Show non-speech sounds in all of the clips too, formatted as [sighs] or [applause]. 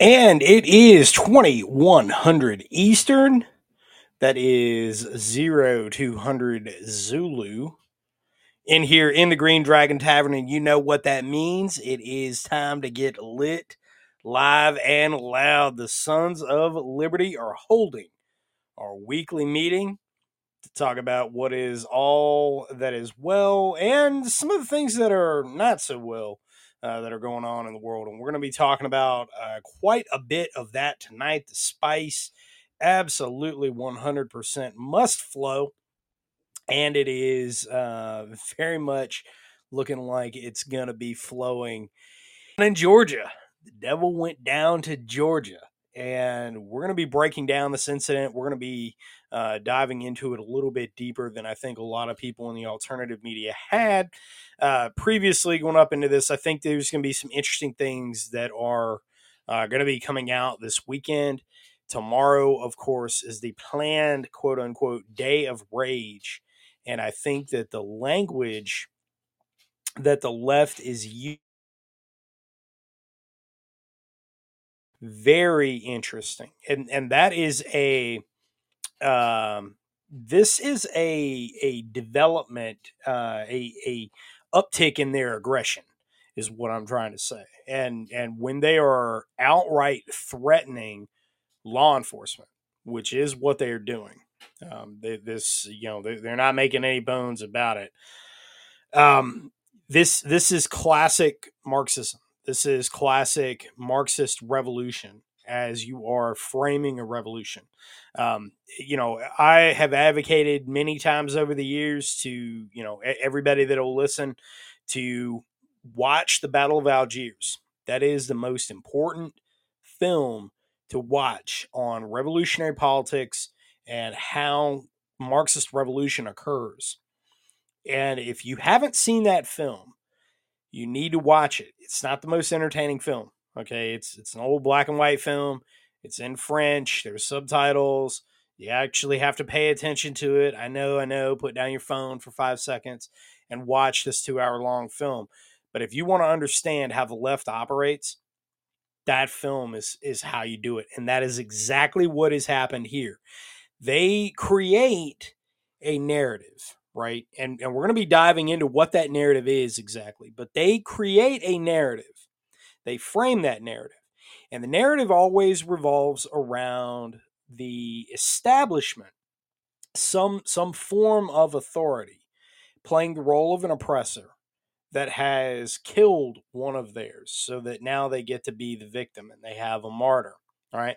And it is 2100 Eastern. That is 0200 Zulu. In here in the Green Dragon Tavern, and you know what that means. It is time to get lit, live, and loud. The Sons of Liberty are holding our weekly meeting to talk about what is all that is well and some of the things that are not so well uh, that are going on in the world. And we're going to be talking about uh, quite a bit of that tonight. The spice, absolutely 100% must flow. And it is uh, very much looking like it's going to be flowing And in Georgia. The devil went down to Georgia. And we're going to be breaking down this incident. We're going to be uh, diving into it a little bit deeper than I think a lot of people in the alternative media had uh, previously going up into this. I think there's going to be some interesting things that are uh, going to be coming out this weekend. Tomorrow, of course, is the planned quote unquote day of rage. And I think that the language that the left is using very interesting and and that is a um this is a a development uh a a uptick in their aggression is what i'm trying to say and and when they are outright threatening law enforcement which is what they're doing um they, this you know they, they're not making any bones about it um this this is classic marxism this is classic Marxist revolution as you are framing a revolution. Um, you know, I have advocated many times over the years to, you know, everybody that will listen to watch the Battle of Algiers. That is the most important film to watch on revolutionary politics and how Marxist revolution occurs. And if you haven't seen that film, you need to watch it. It's not the most entertaining film. Okay, it's it's an old black and white film. It's in French. There's subtitles. You actually have to pay attention to it. I know, I know. Put down your phone for five seconds and watch this two hour long film. But if you want to understand how the left operates, that film is is how you do it. And that is exactly what has happened here. They create a narrative right? And and we're going to be diving into what that narrative is exactly. But they create a narrative. They frame that narrative. And the narrative always revolves around the establishment some some form of authority playing the role of an oppressor that has killed one of theirs so that now they get to be the victim and they have a martyr all right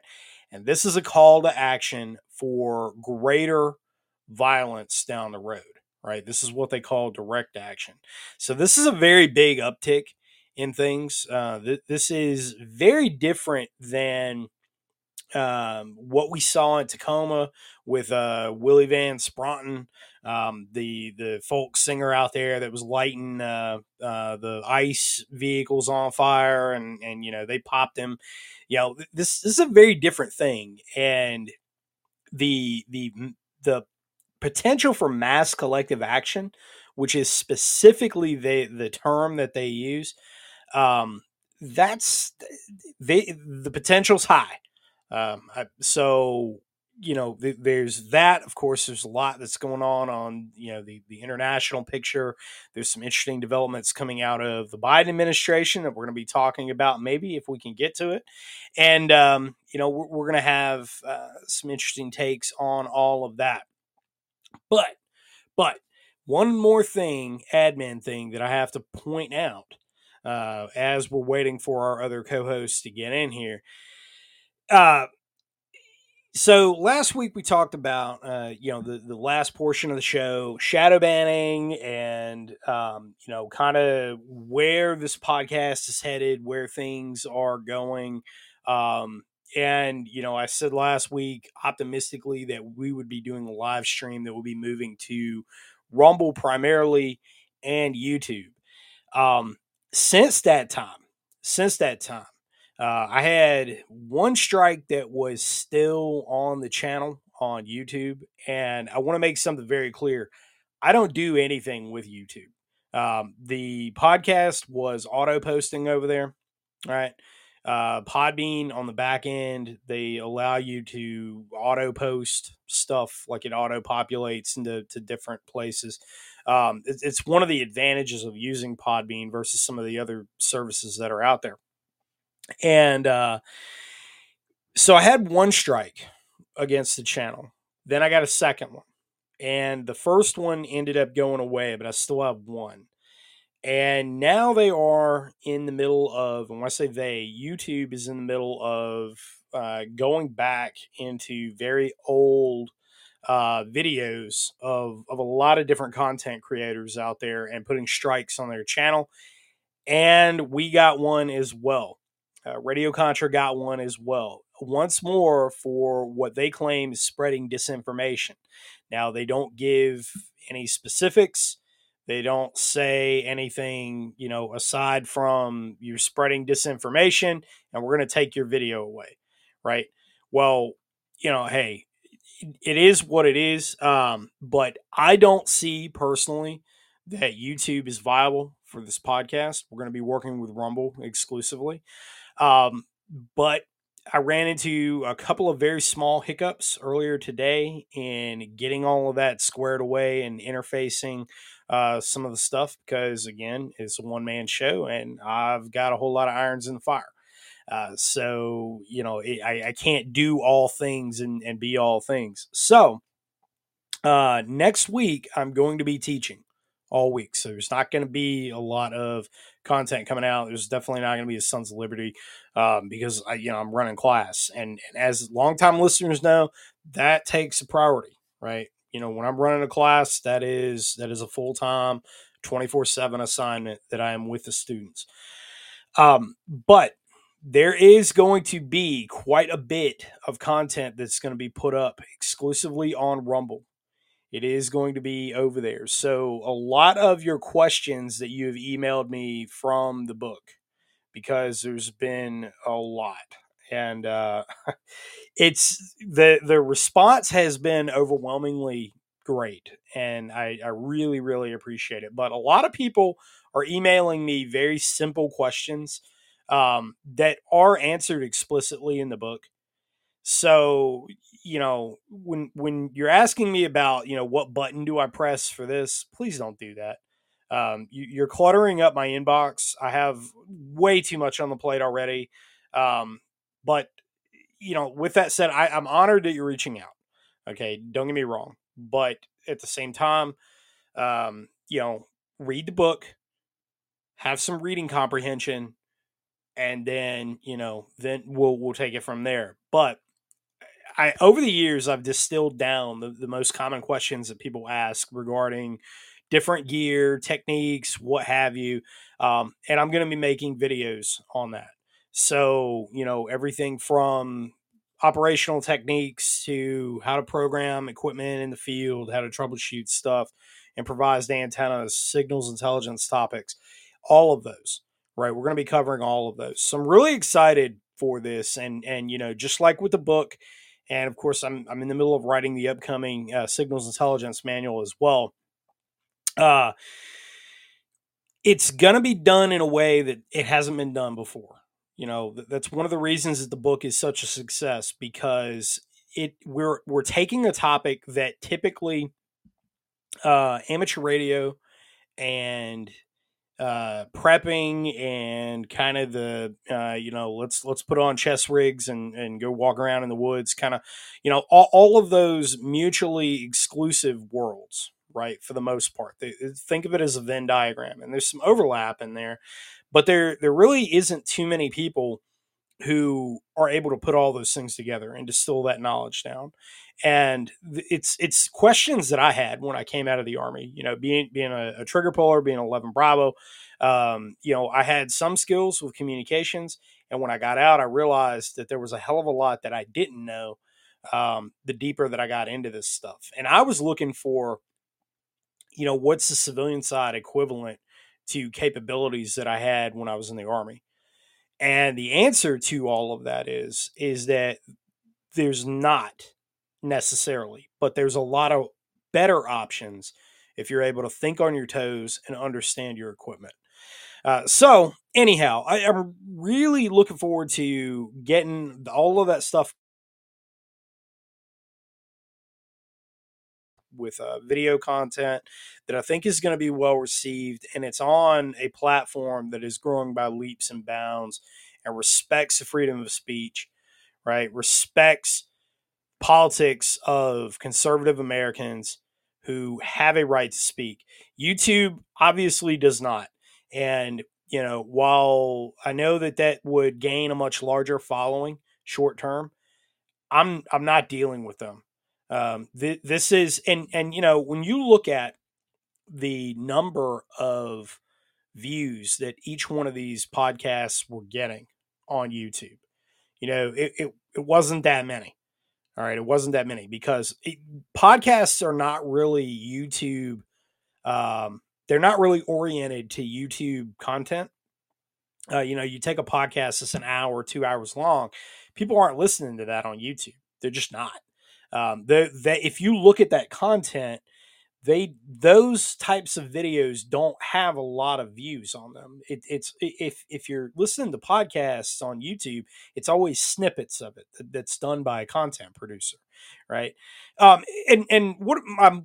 and this is a call to action for greater violence down the road right? This is what they call direct action. So this is a very big uptick in things. Uh, th- this is very different than um, what we saw in Tacoma with uh, Willie Van Spronsen, um, the the folk singer out there that was lighting uh, uh, the ice vehicles on fire, and and you know they popped him. You know this, this is a very different thing, and the the the potential for mass collective action, which is specifically the the term that they use, um, that's they the potential's high. Um, I, so you know, th- there's that. Of course, there's a lot that's going on on you know the the international picture. There's some interesting developments coming out of the Biden administration that we're going to be talking about, maybe if we can get to it. And um, you know, we're, we're going to have uh, some interesting takes on all of that. But, but one more thing, admin thing that I have to point out uh, as we're waiting for our other co-hosts to get in here. Uh, so last week we talked about uh, you know the the last portion of the show shadow banning and um, you know kind of where this podcast is headed where things are going. Um, and you know i said last week optimistically that we would be doing a live stream that will be moving to rumble primarily and youtube. Um, since that time since that time uh, I had one strike that was still on the channel on YouTube, and I want to make something very clear. I don't do anything with YouTube. Um, the podcast was auto posting over there, right? Uh, Podbean on the back end, they allow you to auto post stuff like it auto populates into to different places. Um, it's, it's one of the advantages of using Podbean versus some of the other services that are out there. And uh, so I had one strike against the channel. Then I got a second one. And the first one ended up going away, but I still have one. And now they are in the middle of, and when I say they, YouTube is in the middle of uh, going back into very old uh, videos of, of a lot of different content creators out there and putting strikes on their channel. And we got one as well. Uh, Radio Contra got one as well. Once more for what they claim is spreading disinformation. Now, they don't give any specifics. They don't say anything, you know, aside from you're spreading disinformation and we're going to take your video away, right? Well, you know, hey, it is what it is. Um, but I don't see personally that YouTube is viable for this podcast. We're going to be working with Rumble exclusively. Um, but I ran into a couple of very small hiccups earlier today in getting all of that squared away and interfacing uh, some of the stuff because, again, it's a one man show and I've got a whole lot of irons in the fire. Uh, so, you know, it, I, I, can't do all things and, and be all things. So, uh, next week, I'm going to be teaching all week. So, there's not going to be a lot of content coming out. There's definitely not going to be a Sons of Liberty um, because I, you know, I'm running class, and, and as longtime listeners know, that takes a priority, right? You know, when I'm running a class, that is that is a full time, 24 seven assignment that I am with the students. Um, but there is going to be quite a bit of content that's going to be put up exclusively on Rumble. It is going to be over there. So, a lot of your questions that you have emailed me from the book, because there's been a lot. And uh, [laughs] it's the the response has been overwhelmingly great, and I, I really really appreciate it. But a lot of people are emailing me very simple questions um, that are answered explicitly in the book. So you know, when when you're asking me about, you know, what button do I press for this, please don't do that. Um, you, are cluttering up my inbox. I have way too much on the plate already. Um, but you know, with that said, I, I'm honored that you're reaching out. Okay, don't get me wrong, but at the same time, um, you know, read the book, have some reading comprehension, and then you know, then we'll we'll take it from there. But I over the years I've distilled down the, the most common questions that people ask regarding different gear, techniques, what have you. Um, and I'm going to be making videos on that. So, you know, everything from operational techniques to how to program equipment in the field, how to troubleshoot stuff, improvised antennas, signals intelligence topics, all of those, right? We're going to be covering all of those. So I'm really excited for this. And, and, you know, just like with the book, and of course, I'm, I'm in the middle of writing the upcoming uh, signals intelligence manual as well. Uh, it's going to be done in a way that it hasn't been done before. You know, that's one of the reasons that the book is such a success because it we're we're taking a topic that typically uh, amateur radio and uh, prepping and kind of the uh, you know let's let's put on chest rigs and and go walk around in the woods kind of you know all, all of those mutually exclusive worlds right for the most part. They, think of it as a venn diagram and there's some overlap in there but there there really isn't too many people who are able to put all those things together and distill that knowledge down. And it's it's questions that I had when I came out of the army. You know, being being a, a trigger puller, being 11 Bravo. Um, you know, I had some skills with communications, and when I got out, I realized that there was a hell of a lot that I didn't know. Um, the deeper that I got into this stuff, and I was looking for, you know, what's the civilian side equivalent to capabilities that I had when I was in the army and the answer to all of that is is that there's not necessarily, but there's a lot of better options if you're able to think on your toes and understand your equipment. Uh, so, anyhow, I, am really looking forward to getting all of that stuff with uh, video content that I think is going to be well received. And it's on a platform that is growing by leaps and bounds and respects the freedom of speech, right? Respects politics of conservative Americans who have a right to speak. YouTube obviously does not. And, you know, while I know that that would gain a much larger following short term, I'm I'm not dealing with them. Um, th- this is and and you know when you look at the number of views that each one of these podcasts were getting on YouTube, you know it it, it wasn't that many. All right, it wasn't that many because it, podcasts are not really YouTube. Um, they're not really oriented to YouTube content. Uh, you know, you take a podcast that's an hour, two hours long. People aren't listening to that on YouTube. They're just not. Um, that if you look at that content, they those types of videos don't have a lot of views on them. It, it's if if you're listening to podcasts on YouTube, it's always snippets of it that's done by a content producer, right? Um, and and what my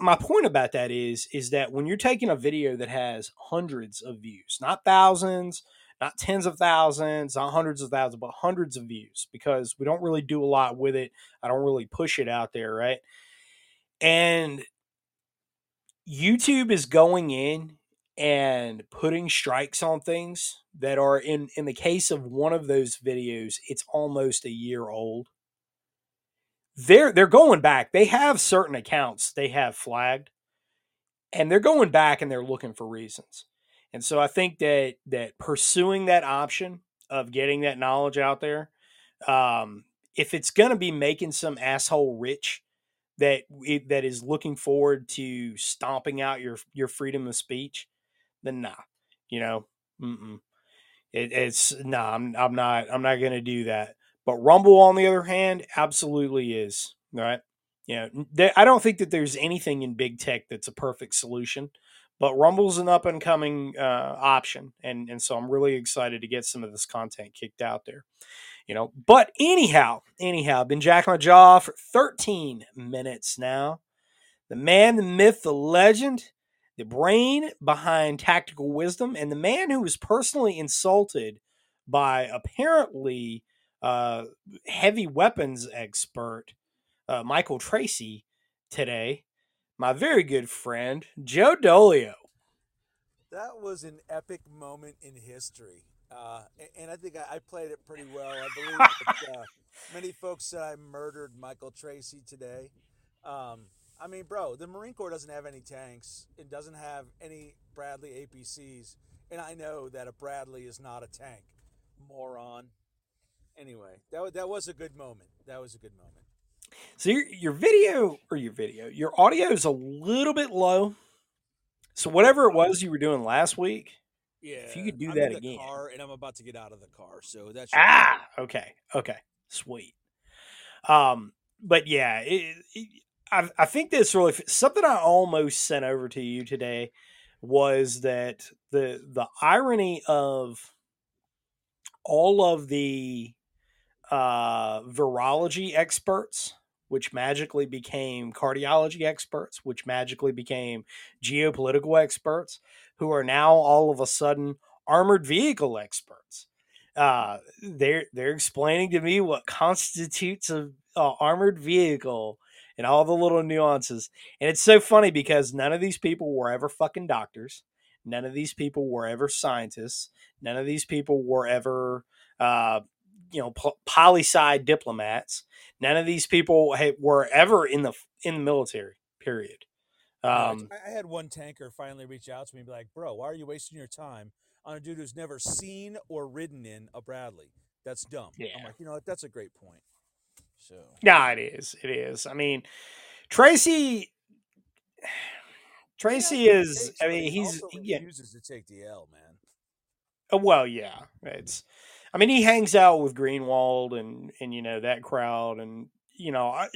my point about that is is that when you're taking a video that has hundreds of views, not thousands, not tens of thousands, not hundreds of thousands, but hundreds of views because we don't really do a lot with it. I don't really push it out there, right? And YouTube is going in and putting strikes on things that are in in the case of one of those videos, it's almost a year old. They're they're going back. They have certain accounts they have flagged and they're going back and they're looking for reasons. And so I think that that pursuing that option of getting that knowledge out there, um, if it's going to be making some asshole rich that that is looking forward to stomping out your your freedom of speech, then nah, you know, it, it's nah. I'm I'm not I'm not going to do that. But Rumble, on the other hand, absolutely is right. You know, I don't think that there's anything in big tech that's a perfect solution. But Rumble's an up and coming uh, option, and and so I'm really excited to get some of this content kicked out there. You know, but anyhow, anyhow, been jacking my Jaw for 13 minutes now. The man, the myth, the legend, the brain behind tactical wisdom, and the man who was personally insulted by apparently uh, heavy weapons expert uh, Michael Tracey today my very good friend, Joe Dolio. That was an epic moment in history. Uh, and I think I, played it pretty well. I believe that, [laughs] uh, many folks said I murdered Michael Tracey today. Um, I mean, bro, the Marine Corps doesn't have any tanks. It doesn't have any Bradley APCs. And I know that a Bradley is not a tank. Moron. Anyway, that, that was a good moment. That was a good moment. So your your video or your video, your audio is a little bit low. So whatever it was you were doing last week, yeah, if you could do I'm that in again. Car and I'm about to get out of the car, so that's ah okay, okay, sweet. Um, but yeah, it, it, I I think this really something I almost sent over to you today was that the the irony of all of the uh, virology experts, which magically became cardiology experts, which magically became geopolitical experts, who are now all of a sudden armored vehicle experts. Uh, they're they're explaining to me what constitutes a, a armored vehicle and all the little nuances. And it's so funny because none of these people were ever fucking doctors. None of these people were ever scientists. None of these people were ever, uh, you know, po- poli sci diplomats. None of these people were ever in the in the military. Period. I- Um, I, had one tanker finally reach out to me and be like, bro, why are you wasting your time on a dude who's never seen or ridden in a Bradley? That's dumb. Yeah. I'm like, you know what? That's a great point. So, yeah, it is. It is. I mean, Tracey. Tracey He it is. takes, I mean, he's also yeah. refuses to take the L, man. Uh, Well, yeah, it's. I mean, he hangs out with Greenwald and and you know that crowd, and you know, I,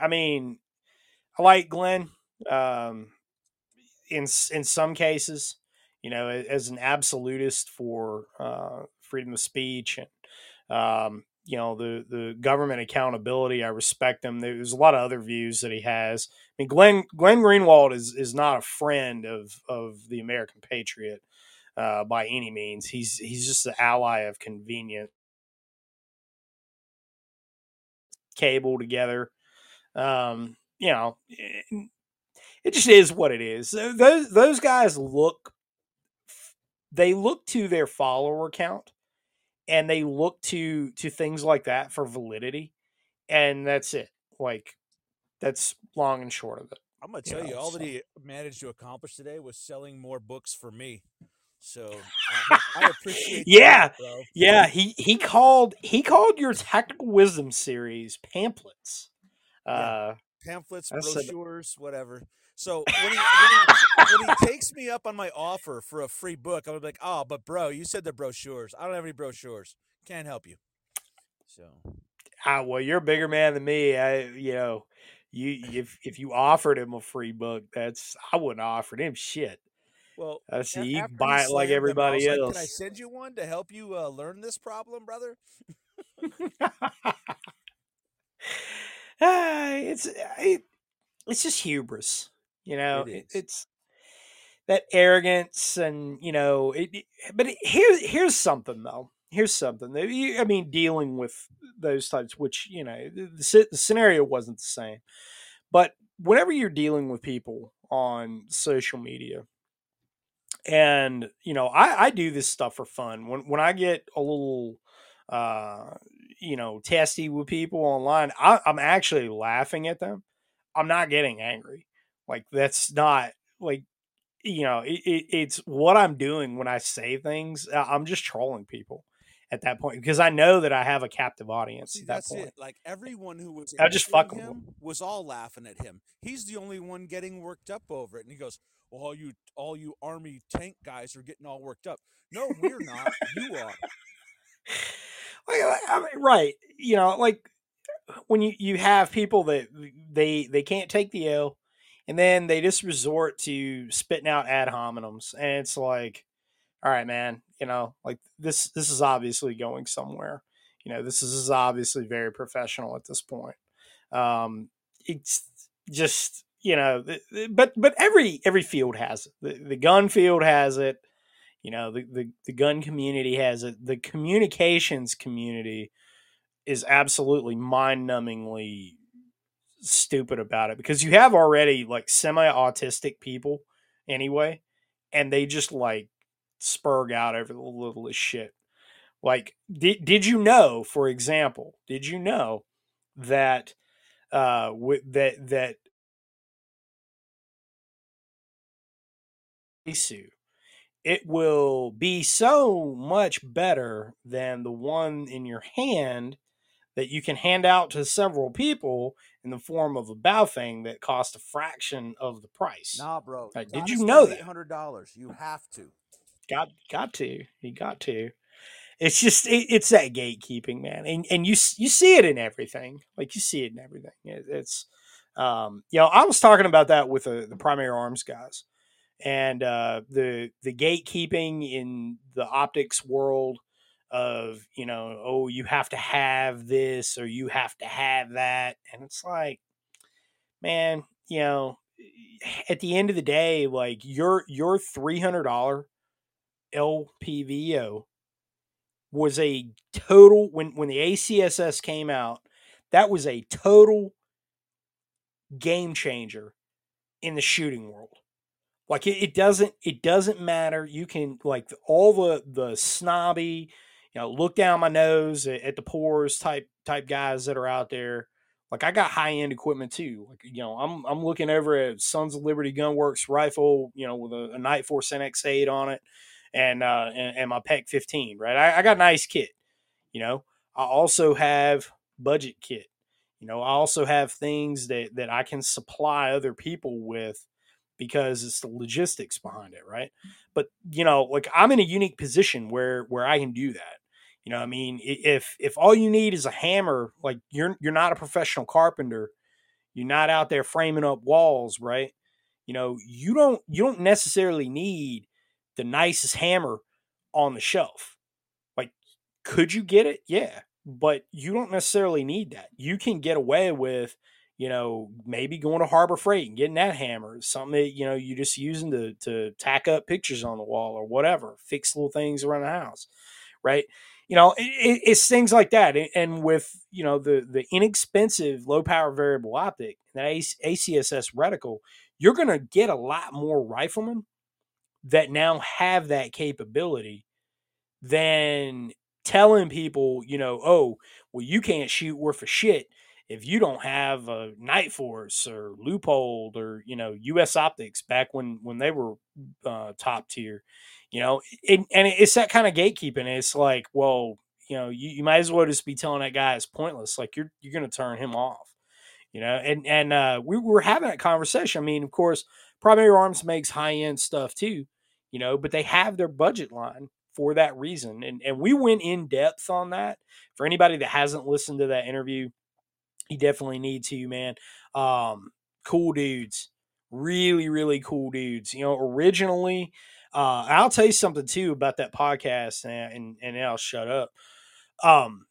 I mean, I like Glenn. Um, in in some cases, you know, as an absolutist for uh, freedom of speech and um, you know the the government accountability, I respect him. There's a lot of other views that he has. I mean, Glenn Glenn Greenwald is is not a friend of of the American patriot uh, by any means. He's he's just the ally of convenient cable together. Um, you know, it, it just is what it is. So Those those guys look they look to their follower count and they look to to things like that for validity and that's it. Like that's long and short of it. I'm gonna tell you, know, all so- that he managed to accomplish today was selling more books for me. So [laughs] I, I appreciate. Yeah. that. Yeah, he he called he called your tactical wisdom series pamphlets. Yeah. Uh pamphlets, brochures, whatever. So when he, when, he, when he takes me up on my offer for a free book, I'm like, oh, but bro, you said the brochures. I don't have any brochures. Can't help you. So ah, well, you're a bigger man than me. I you know, you if if you offered him a free book, that's I wouldn't have offered him shit. Well, I see you buy it like slammed them, I everybody was like, else. Can I send you one to help you uh, learn this problem, brother? [laughs] Ah, it's it, it's just hubris, you know. It It is. that arrogance, and you know. It, but here's here's something though. Here's something. I mean, dealing with those types, which you know, the, the, the scenario wasn't the same, but whenever you're dealing with people on social media, and you know, I, I do this stuff for fun. When when I get a little uh you know testy with people online I, i'm actually laughing at them i'm not getting angry like that's not like you know it, it, it's what i'm doing when i say things I- i'm just trolling people at that point because i know that i have a captive audience See, at that that's point it. Like everyone who was I just fucking him was all laughing at him. He's the only one getting worked up over it, and he goes, "Well, all you all you army tank guys are getting all worked up." No, we're not. you are. [laughs] Right you know like when you you have people that they they can't take the L, and then they just resort to spitting out ad hominems, and it's like, all right, man, you know, like this this is obviously going somewhere. You know, this is obviously very professional at this point. Um, it's just you know, but but every every field has it. The, the gun field has it. You know, the, the the gun community has it. The communications community is absolutely mind-numbingly stupid about it because you have already like semi-autistic people anyway and they just like spurg out over the littlest shit like did, did you know for example did you know that uh with that that Isu, it will be so much better than the one in your hand that you can hand out to several people in the form of a Baofeng that costs a fraction of the price. Nah, bro. Like, you did you know that? Hundred dollars. You have to. Got got to. He got to. It's just it, it's that gatekeeping, man, and and you you see it in everything. Like you see it in everything. It, it's um, you know, I was talking about that with the, the primary arms guys, and uh, the the gatekeeping in the optics world of you know oh you have to have this or you have to have that and it's like man you know at the end of the day like your your $300 lpvo was a total when when the acss came out that was a total game changer in the shooting world like it, it doesn't it doesn't matter you can like all the the snobby you know, look down my nose at, at the pores type type guys that are out there. Like I got high end equipment too. Like you know, I'm I'm looking over at Sons of Liberty Gunworks rifle, you know, with a, a Nightforce NX8 on it, and uh, and, and my PEQ 15. Right, I, I got nice kit. You know, I also have budget kit. You know, I also have things that that I can supply other people with because it's the logistics behind it, right? But you know, like I'm in a unique position where where I can do that. You know, I mean, if if all you need is a hammer, like you're you're not a professional carpenter, you're not out there framing up walls, right? You know, you don't you don't necessarily need the nicest hammer on the shelf. Like, could you get it? Yeah, but you don't necessarily need that. You can get away with, you know, maybe going to Harbor Freight and getting that hammer, something that you know you're just using to to tack up pictures on the wall or whatever, fix little things around the house, right? you know, it, it's things like that. And with you know the the inexpensive low power variable optic, that ACSS reticle, you're going to get a lot more riflemen that now have that capability than telling people, you know, oh, well, you can't shoot worth a shit if you don't have a Nightforce or Leupold or you know U.S. Optics back when when they were uh, top tier, you know, it, and it's that kind of gatekeeping. It's like, well, you know, you, you might as well just be telling that guy it's pointless. Like you're you're going to turn him off, you know. And and uh, we were having that conversation. I mean, of course, Primary Arms makes high end stuff too, you know, but they have their budget line for that reason. And and we went in depth on that. For anybody that hasn't listened to that interview, you definitely need to, man. Um, cool dudes, really really cool dudes. You know, originally uh, I'll tell you something too about that podcast, and and, and I'll shut up. Um,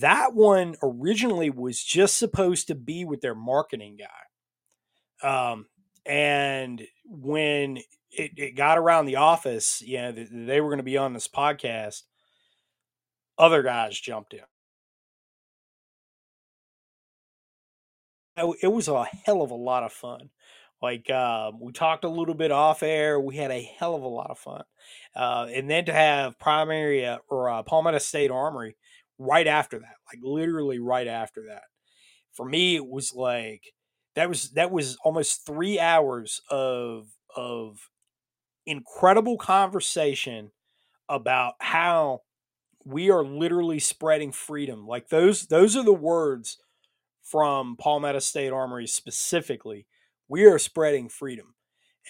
that one originally was just supposed to be with their marketing guy. Um, and when it, it got around the office, you know, they were going to be on this podcast, other guys jumped in. It was a hell of a lot of fun. Like uh, we talked a little bit off air. We had a hell of a lot of fun, uh, and then to have primary uh, or uh, Palmetto State Armory right after that, like literally right after that. For me, it was like that was that was almost three hours of of incredible conversation about how we are literally spreading freedom. Like those those are the words from Palmetto State Armory specifically we are spreading freedom.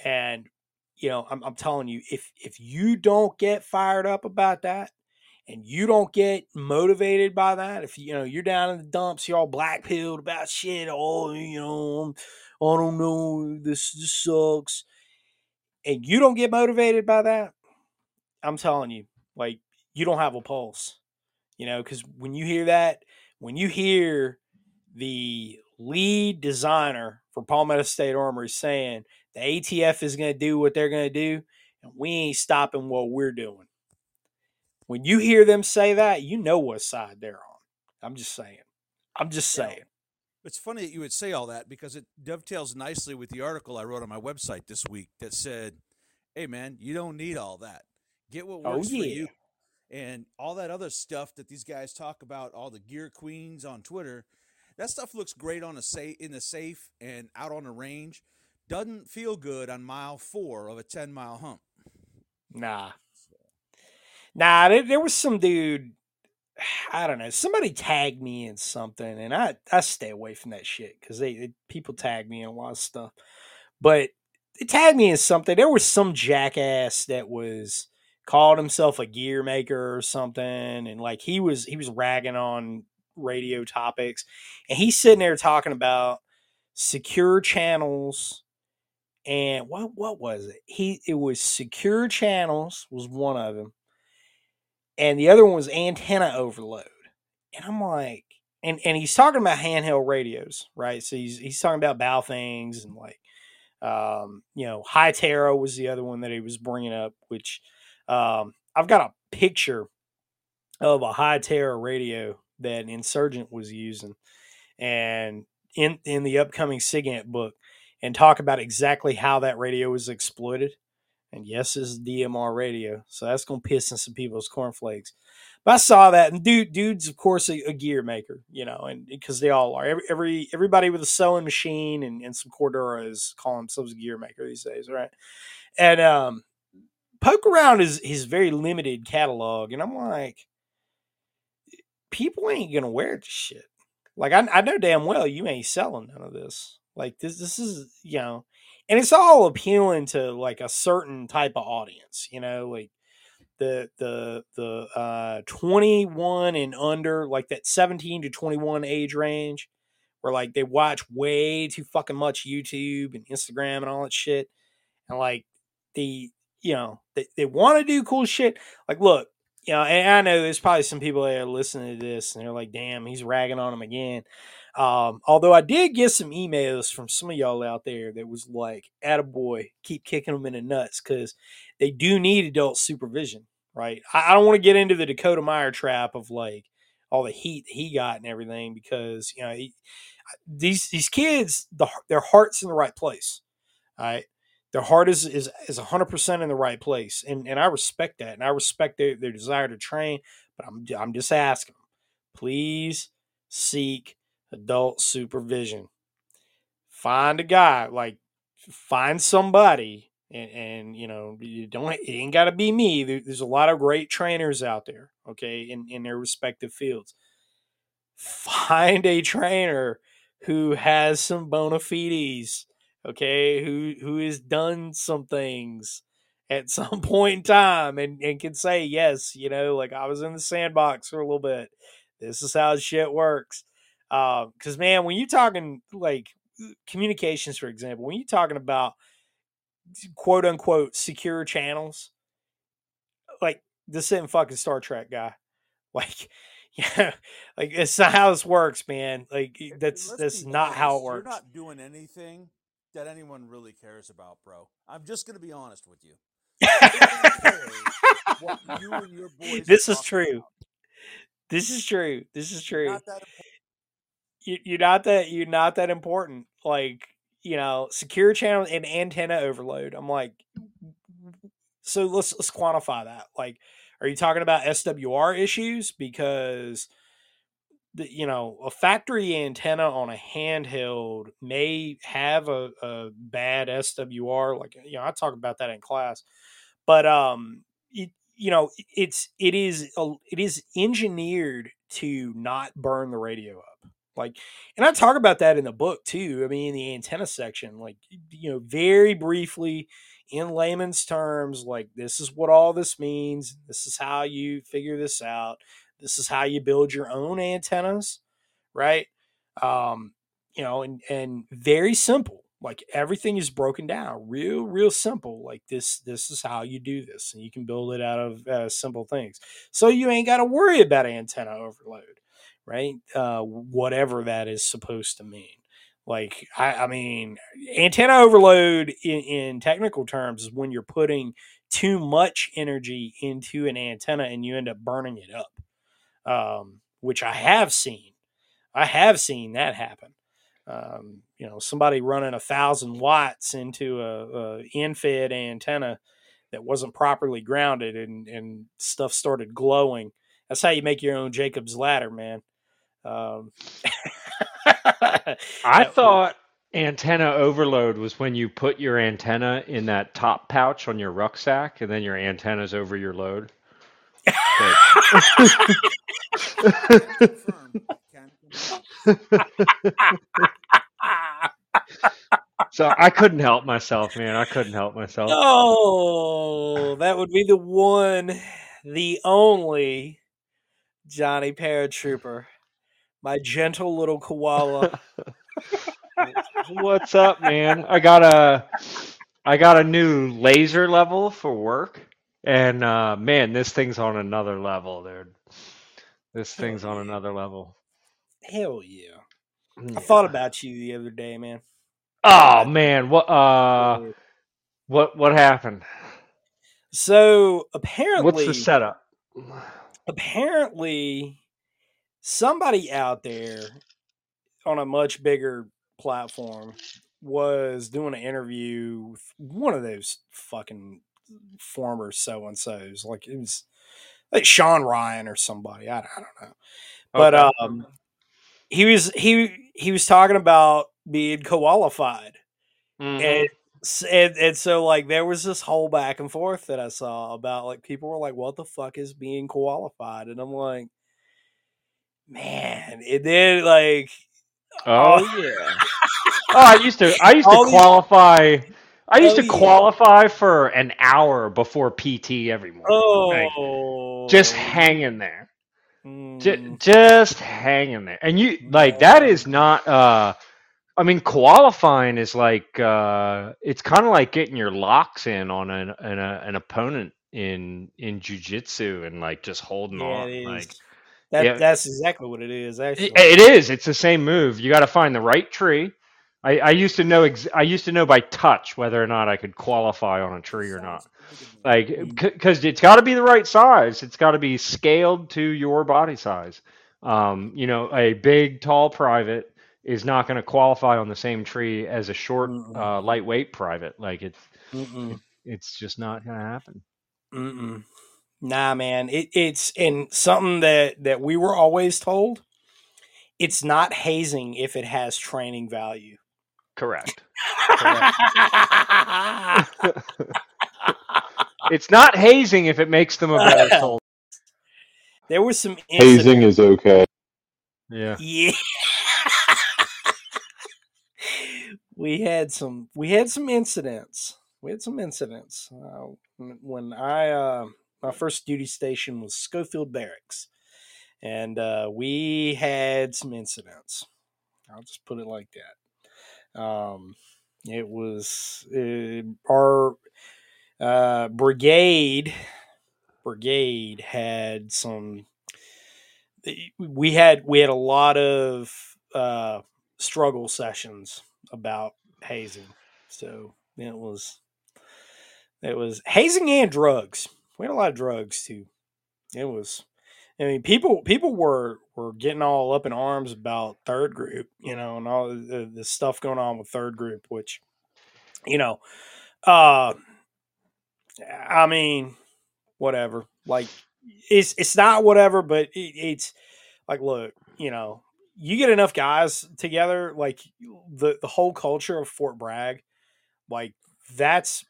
And, you know, I'm, I'm telling you, if if you don't get fired up about that, and you don't get motivated by that, if you know you're down in the dumps, you're all black pilled about shit. Oh, you know, I don't know, this this sucks, and you don't get motivated by that, I'm telling you, like you don't have a pulse, you know, because when you hear that, when you hear the lead designer for Palmetto State Armory saying the ATF is going to do what they're going to do, and we ain't stopping what we're doing. When you hear them say that, you know what side they're on. I'm just saying. I'm just saying. It's funny that you would say all that because it dovetails nicely with the article I wrote on my website this week that said, "Hey man, you don't need all that. Get what oh, works oh, yeah. for you." And all that other stuff that these guys talk about, all the gear queens on Twitter, that stuff looks great on a safe in the safe and out on the range. Doesn't feel good on mile four of a ten mile hump. Nah, nah. There, there was some dude. I don't know. Somebody tagged me in something, and I I stay away from that shit because they, they people tag me in a lot of stuff. But they tagged me in something. There was some jackass that was called himself a gear maker or something, and like he was he was ragging on radio topics, and he's sitting there talking about secure channels and what what was it? He it was secure channels was one of them, and the other one was antenna overload. And I'm like, and and he's talking about handheld radios, right? So he's he's talking about Baofengs and like, um, you know, Hytera was the other one that he was bringing up, which um, I've got a picture of a Hytera radio that Insurgent was using, and in in the upcoming SIGINT book, and talk about exactly how that radio was exploited. And yes, is DMR radio, so that's gonna piss in some people's cornflakes. But I saw that, and dude, dude's of course a, a gear maker, you know, and because they all are. Every, every everybody with a sewing machine and, and some Cordura is calling themselves a gear maker these days, right? And um, poke around his his very limited catalog, and I'm like, people ain't gonna wear this shit. Like I, I know damn well you ain't selling none of this. Like this, this is you know, and it's all appealing to like a certain type of audience, you know, like the the the uh 21 and under, like that 17 to 21 age range, where like they watch way too fucking much YouTube and Instagram and all that shit, and like the you know they, they want to do cool shit. Like, look, you know, and I know there's probably some people that are listening to this and they're like, damn, he's ragging on him again. Um, although I did get some emails from some of y'all out there that was like, attaboy, keep kicking them in the nuts because they do need adult supervision, right? I, I don't want to get into the Dakota Meyer trap of like all the heat he got and everything because, you know, he, these these kids, the, their heart's in the right place. All right their heart is is is hundred percent in the right place, and and I respect that, and I respect their, their desire to train. But I'm I'm just asking, them please seek adult supervision. Find a guy, like find somebody, and, and you know you don't it ain't got to be me. There, there's a lot of great trainers out there, okay, in in their respective fields. Find a trainer who has some bona fides okay, who who has done some things at [laughs] some point in time and, and can say, yes, you know, like I was in the sandbox for a little bit. This is how shit works. Because, uh, man, when you're talking like communications, for example, when you're talking about quote unquote secure channels, like this isn't fucking Star Trek guy. [laughs] Like, yeah, like it's not how this works, man. Like that's that's not how it works. You're not doing anything that anyone really cares about, bro. I'm just going to be honest with you. you [laughs] this is true. About. This is true. This is true. You're not that you're not that important. Like you know, secure channel and antenna overload. I'm like, so let's let's quantify that. Like, are you talking about SWR issues because you know, a factory antenna on a handheld may have a, a bad SWR. Like, you know, I talk about that in class, but, um, it, you know, it's, it is, a, it is engineered to not burn the radio up. Like, and I talk about that in the book too. I mean, in the antenna section, like, you know, very briefly in layman's terms, like, this is what all this means. This is how you figure this out this is how you build your own antennas, right? Um, you know, and and very simple. Like everything is broken down, real, real simple. Like this, this is how you do this, and you can build it out of uh, simple things. So you ain't got to worry about antenna overload, right? Uh, whatever that is supposed to mean. Like I, I mean, antenna overload in, in technical terms is when you're putting too much energy into an antenna and you end up burning it up um, which I have seen. I have seen that happen. Um, you know, somebody running a thousand watts into a, a end-fed antenna that wasn't properly grounded and, and stuff started glowing. That's how you make your own Jacob's ladder, man. Um, [laughs] I thought antenna overload was when you put your antenna in that top pouch on your rucksack and then your antenna's over your load. [laughs] so I couldn't help myself, man. I couldn't help myself. Oh, that would be the one, the only Johnny Paratrooper, my gentle little koala. [laughs] What's up, man? I got a I got a new laser level for work And uh, man, this thing's on another level, dude. This thing's on another level. Hell yeah. Yeah. I thought about you the other day, man. Oh man, what uh, what what happened? So apparently, What's the setup? apparently, somebody out there on a much bigger platform was doing an interview with one of those fucking former so and so's. Like it was like Sean Ryan or somebody. I, I don't know. But Okay. um, he was he he was talking about being qualified. Mhm. and, and and so like there was this whole back and forth that I saw about like people were like, "What the fuck is being qualified?" And I'm like, man, and then like, Oh yeah. [laughs] Oh, I used to I used to All these- qualify. I used Oh, to yeah. qualify for an hour before PT every morning. Like, oh, just hanging there. J- mm, just hanging there. And you like that is not uh I mean qualifying is like uh it's kind of like getting your locks in on an an, a, an opponent in in jujitsu and like just holding yeah, on like that yeah. that's exactly what it is. Actually, It, it is. It's the same move. You got to find the right tree. I, I used to know. Ex- I used to know by touch whether or not I could qualify on a tree or not. Like, because it's got to be the right size. It's got to be scaled to your body size. Um, you know, a big, tall private is not going to qualify on the same tree as a short, uh, lightweight private. Like, it's Mm-mm. it's just not going to happen. Mm-mm. Nah, man. It, it's and something that that we were always told. It's not hazing if it has training value. Correct. Correct. [laughs] It's not hazing if it makes them a better [laughs] soldier. there was some Hazing is okay. Yeah. Yeah. we had some we had some incidents. We had some incidents. Uh, when- when I uh, my first duty station was Schofield Barracks, and uh, we had some incidents. I'll just put it like that. Um, it was uh, our uh, brigade. Brigade had some we had we had a lot of uh, struggle sessions about hazing. So it was it was hazing and drugs. We had a lot of drugs too. It was I mean people people were were getting all up in arms about third group, you know, and all the, the stuff going on with third group, which you know, uh I mean, whatever. Like it's it's not whatever, but it, it's like look, you know, you get enough guys together, like the the whole culture of Fort Bragg, like that's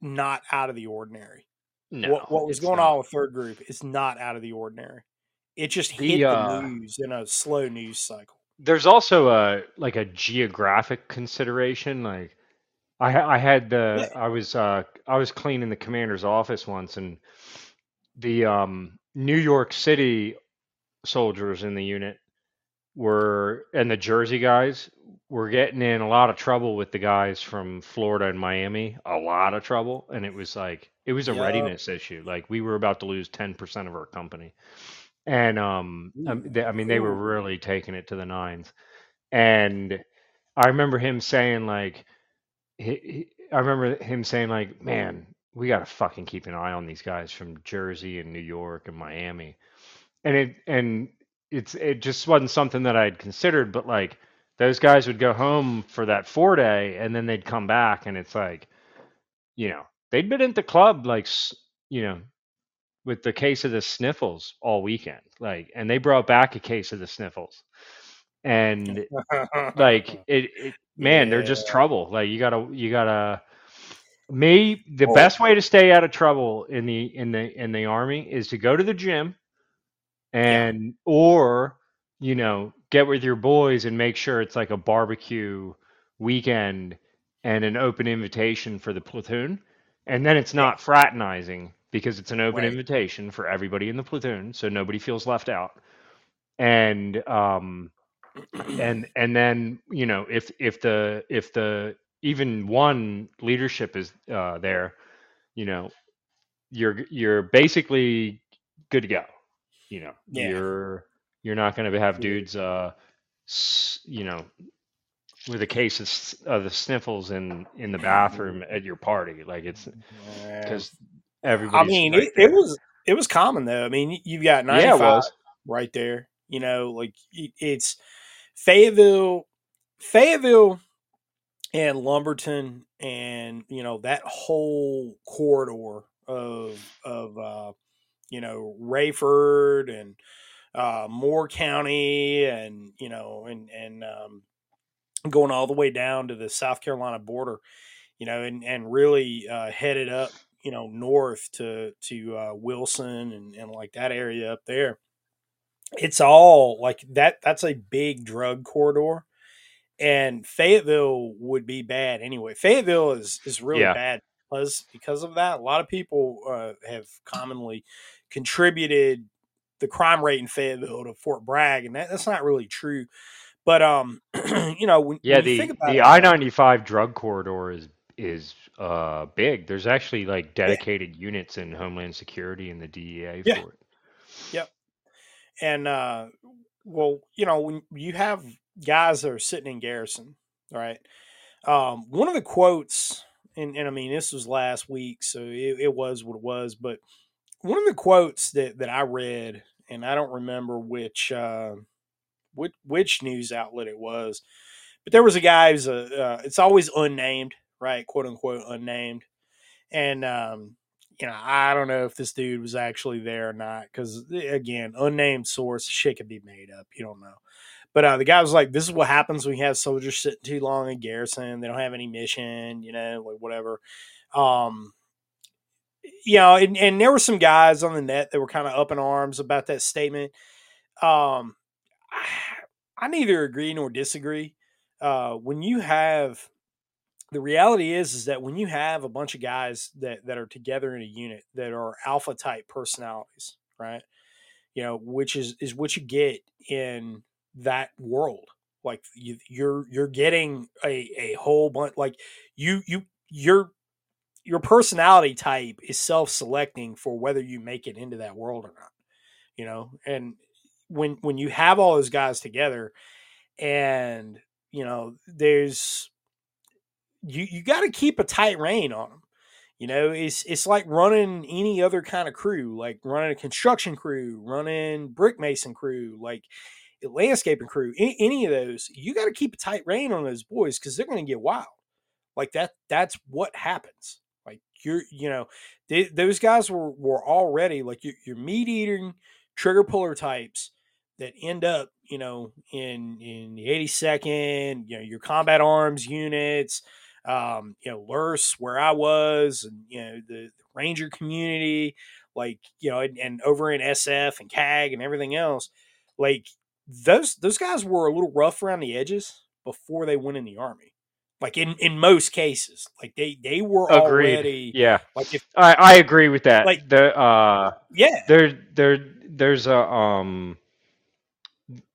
not out of the ordinary. No. what what was going not. on with third group is not out of the ordinary. It just The, hit uh, the news in a slow news cycle. There's also a like a geographic consideration. Like I I had the I was uh I was cleaning the commander's office once and the um New York City soldiers in the unit were and the Jersey guys were getting in a lot of trouble with the guys from Florida and Miami, a lot of trouble, and it was like it was a Yup. readiness issue. Like we were about to lose 10% of our company. And um um, they, I mean they were really taking it to the nines. And I remember him saying like he, he, I remember him saying like, "Man, we got to fucking keep an eye on these guys from Jersey and New York and Miami." And it and it's it just wasn't something that I'd considered, but like those guys would go home for that four day and then they'd come back and it's like, you know, they'd been at the club like, you know, with the case of the sniffles all weekend, like, and they brought back a case of the sniffles, and like [laughs] it, it man they're just trouble like you gotta you gotta me the Well- best way to stay out of trouble in the in the in the army is to go to the gym and or you know get with your boys and make sure it's like a barbecue weekend and an open invitation for the platoon and then it's not fraternizing because it's an open Right. invitation for everybody in the platoon so nobody feels left out and um and and then you know if if the if the even one leadership is uh there you know you're you're basically good to go. You know, Yeah. you're you're not going to have dudes, uh, s- you know, with a case of, of the sniffles in in the [laughs] bathroom at your party. Like it's Yeah. Because I mean, right it, it was it was common though. I mean, you've got ninety Yeah, five was. right there. You know, like it- it's Fayetteville, Fayetteville, and Lumberton, and you know that whole corridor of of uh, you know Raeford and uh, Moore County, and you know, and and um, going all the way down to the South Carolina border, you know, and and really uh, headed up, you know, north to to uh, Wilson and and like that area up there. It's all like that. That's a big drug corridor, and Fayetteville would be bad anyway. Fayetteville is is really Yeah. bad because because of that. A lot of people uh, have commonly contributed the crime rate in Fayetteville to Fort Bragg, and that, that's not really true. But um, [clears throat] you know, when, Yeah, when you the think about the I ninety five drug corridor is is uh big. There's actually like yeah, dedicated units in Homeland Security and the DEA yeah, for it. yep. And uh, well, you know, when you have guys that are sitting in garrison, right? Um, one of the quotes, and, and I mean, this was last week, so it, it was what it was. But one of the quotes that that I read, and I don't remember which uh, which which news outlet it was, but there was a guy who's a uh, it's always unnamed, right? Quote unquote unnamed, and um, you know, I don't know if this dude was actually there or not because again, unnamed source, shit could be made up. You don't know. But uh, the guy was like, "This is what happens when you have soldiers sitting too long in garrison. They don't have any mission, you know, like whatever." Um, you know, and, and there were some guys on the net that were kind of up in arms about that statement. Um, I, [sighs] I neither agree nor disagree. Uh, when you have the reality is is that when you have a bunch of guys that that are together in a unit that are alpha type personalities, right? You know, which is is what you get in that world. Like you, you're you're getting a a whole bunch. Like you you your your personality type is self selecting for whether you make it into that world or not. You know, and when when you have all those guys together, and you know, there's you you got to keep a tight rein on them. You know, it's it's like running any other kind of crew, like running a construction crew, running brick mason crew, like landscaping crew, any, any of those. You got to keep a tight rein on those boys because they're going to get wild. Like that. That's what happens. Like you're, you know, they, those guys were were already like your, your meat eating trigger puller types that end up, you know, in in the 82nd, you know, your combat arms units, um, you know, Lurs, where I was, and you know, the, the Ranger community, like, you know, and, and over in SF and CAG and everything else, like those those guys were a little rough around the edges before they went in the army. Like in in most cases, like they they were Agreed. already Yeah, like if I I agree with that. like The uh yeah there there there's a um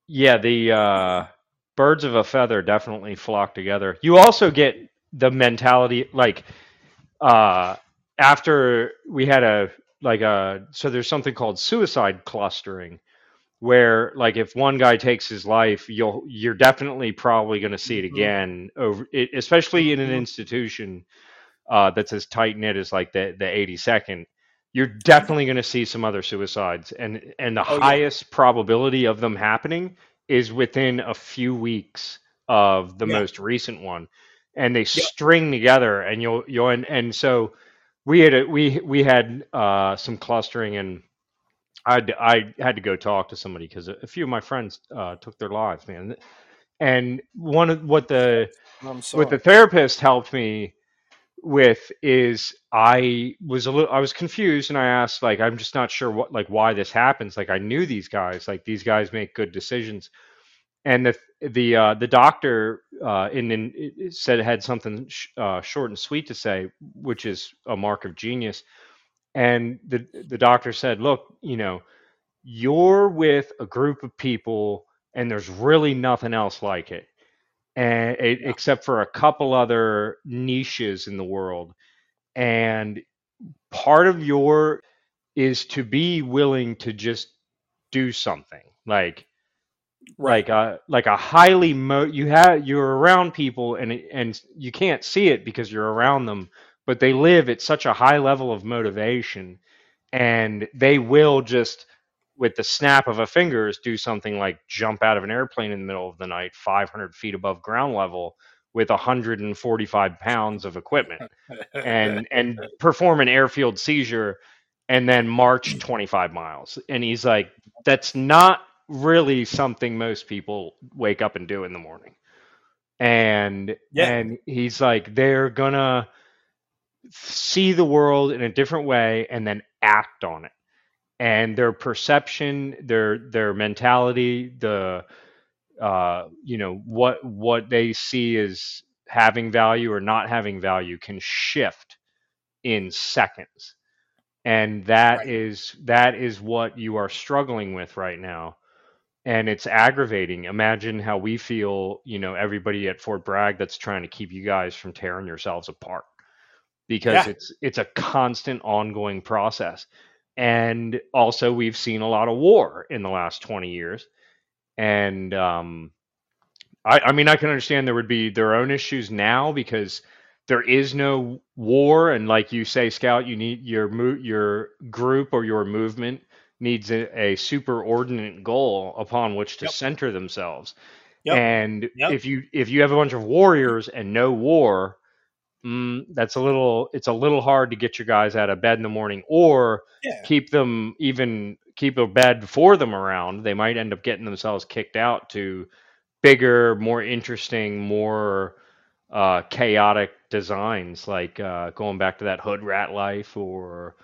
yeah the uh birds of a feather definitely flock together. You also get the mentality like uh after we had a like a so there's something called suicide clustering where like if one guy takes his life you'll you're definitely probably going to see it Mhm. again over it, especially in an Mhm. institution uh, that's as tight knit as like the the 82nd you're definitely going to see some other suicides and and the oh yeah highest probability of them happening is within a few weeks of the yeah most recent one and they yep string together and you'll you'll and, and so we had a, we we had uh, some clustering and I had to, I had to go talk to somebody because a, few of my friends uh, took their lives, man. And one of what the I'm what the therapist helped me with is I was a little I was confused and I asked like I'm just not sure what like why this happens. Like I knew these guys, like these guys make good decisions. And the the uh, the doctor uh, in, in said had something sh- uh, short and sweet to say, which is a mark of genius. And the the doctor said, look, you know you're with a group of people and there's really nothing else like it and it, yeah except for a couple other niches in the world and part of your is to be willing to just do something like like a like a highly mo you have you're around people and it- and you can't see it because you're around them but they live at such a high level of motivation and they will just with the snap of a fingers do something like jump out of an airplane in the middle of the night 500 feet above ground level with 145 pounds of equipment and [laughs] and perform an airfield seizure and then march 25 miles. And he's like that's not really something most people wake up and do in the morning and Yeah. and he's like they're gonna see the world in a different way and then act on it and their perception their their mentality the uh you know what what they see as having value or not having value can shift in seconds and that Right. is that is what you are struggling with right now and it's aggravating. Imagine how we feel you know everybody at fort bragg that's trying to keep you guys from tearing yourselves apart because Yeah. it's it's a constant ongoing process. And also we've seen a lot of war in the last 20 years. And um I, I mean i can understand there would be their own issues now because there is no war. And like you say scout you need your your group or your movement needs a, a superordinate goal upon which to Yep. center themselves Yep. and Yep. if you if you have a bunch of warriors and no war mm, that's a little it's a little hard to get your guys out of bed in the morning or Yeah. keep them even keep a bed for them around they might end up getting themselves kicked out to bigger more interesting more uh, chaotic designs like uh, going back to that hood rat life or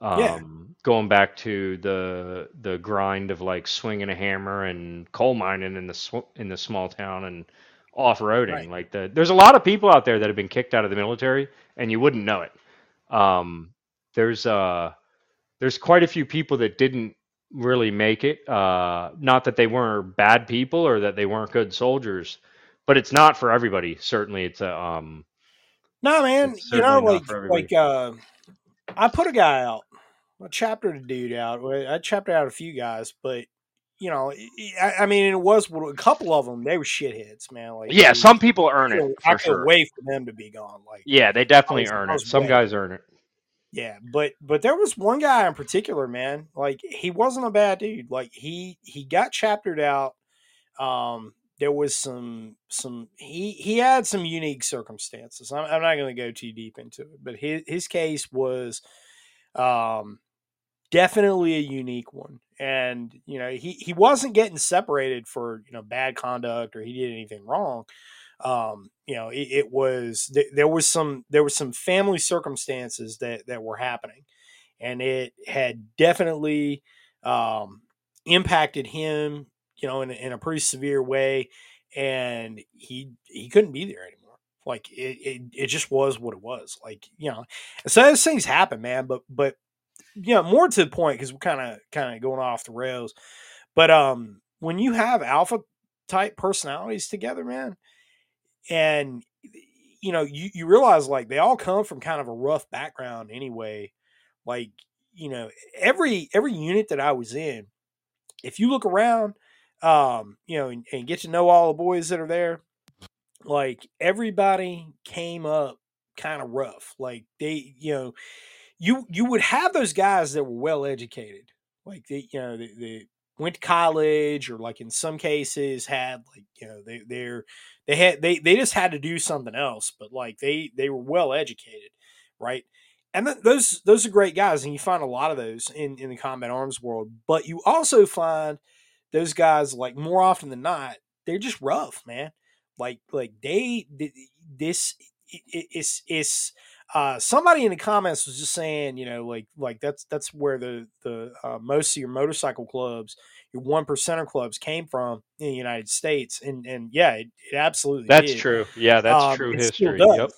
um, Yeah. going back to the the grind of like swinging a hammer and coal mining in the sw- in the small town and off roading Right. like the there's a lot of people out there that have been kicked out of the military and you wouldn't know it um, there's uh there's quite a few people that didn't really make it uh not that they weren't bad people or that they weren't good soldiers but it's not for everybody certainly it's a um No, man. You know, like like uh, I put a guy out. I chaptered a dude out. I chaptered out a few guys, but you know, I, I mean, it was a couple of them. They were shitheads, man. Like, yeah some people earn I it I feel sure Way for them to be gone. Like, yeah they definitely was- earn it some way- guys earn it Yeah, but but there was one guy in particular, man. Like he wasn't a bad dude. Like he he got chaptered out. Um, there was some some he he had some unique circumstances. I'm, I'm not going to go too deep into it, but his his case was um definitely a unique one. And you know he he wasn't getting separated for you know bad conduct or he did anything wrong um, you know, it, it was th- there was some there was some family circumstances that that were happening, and it had definitely um, impacted him, you know, in in a pretty severe way, and he he couldn't be there anymore. Like it, it, it just was what it was. Like you know, so those things happen, man. But but you know, more to the point because we're kind of kind of going off the rails. But um, when you have alpha type personalities together, man, and you know you, you realize like they all come from kind of a rough background anyway like you know every every unit that i was in if you look around um you know and, and get to know all the boys that are there like everybody came up kind of rough like they you know you you would have those guys that were well educated like they you know they, they went to college or like in some cases had like you know they they're they had they they just had to do something else but like they they were well educated right? And th- those those are great guys and you find a lot of those in in the combat arms world but you also find those guys like more often than not they're just rough man. Like like they th- this it's it's uh, somebody in the comments was just saying, you know, like like that's that's where the the uh, most of your motorcycle clubs, your one percenter clubs came from in the United States, and and yeah, it, it absolutely that's did. true yeah that's Um, true history yep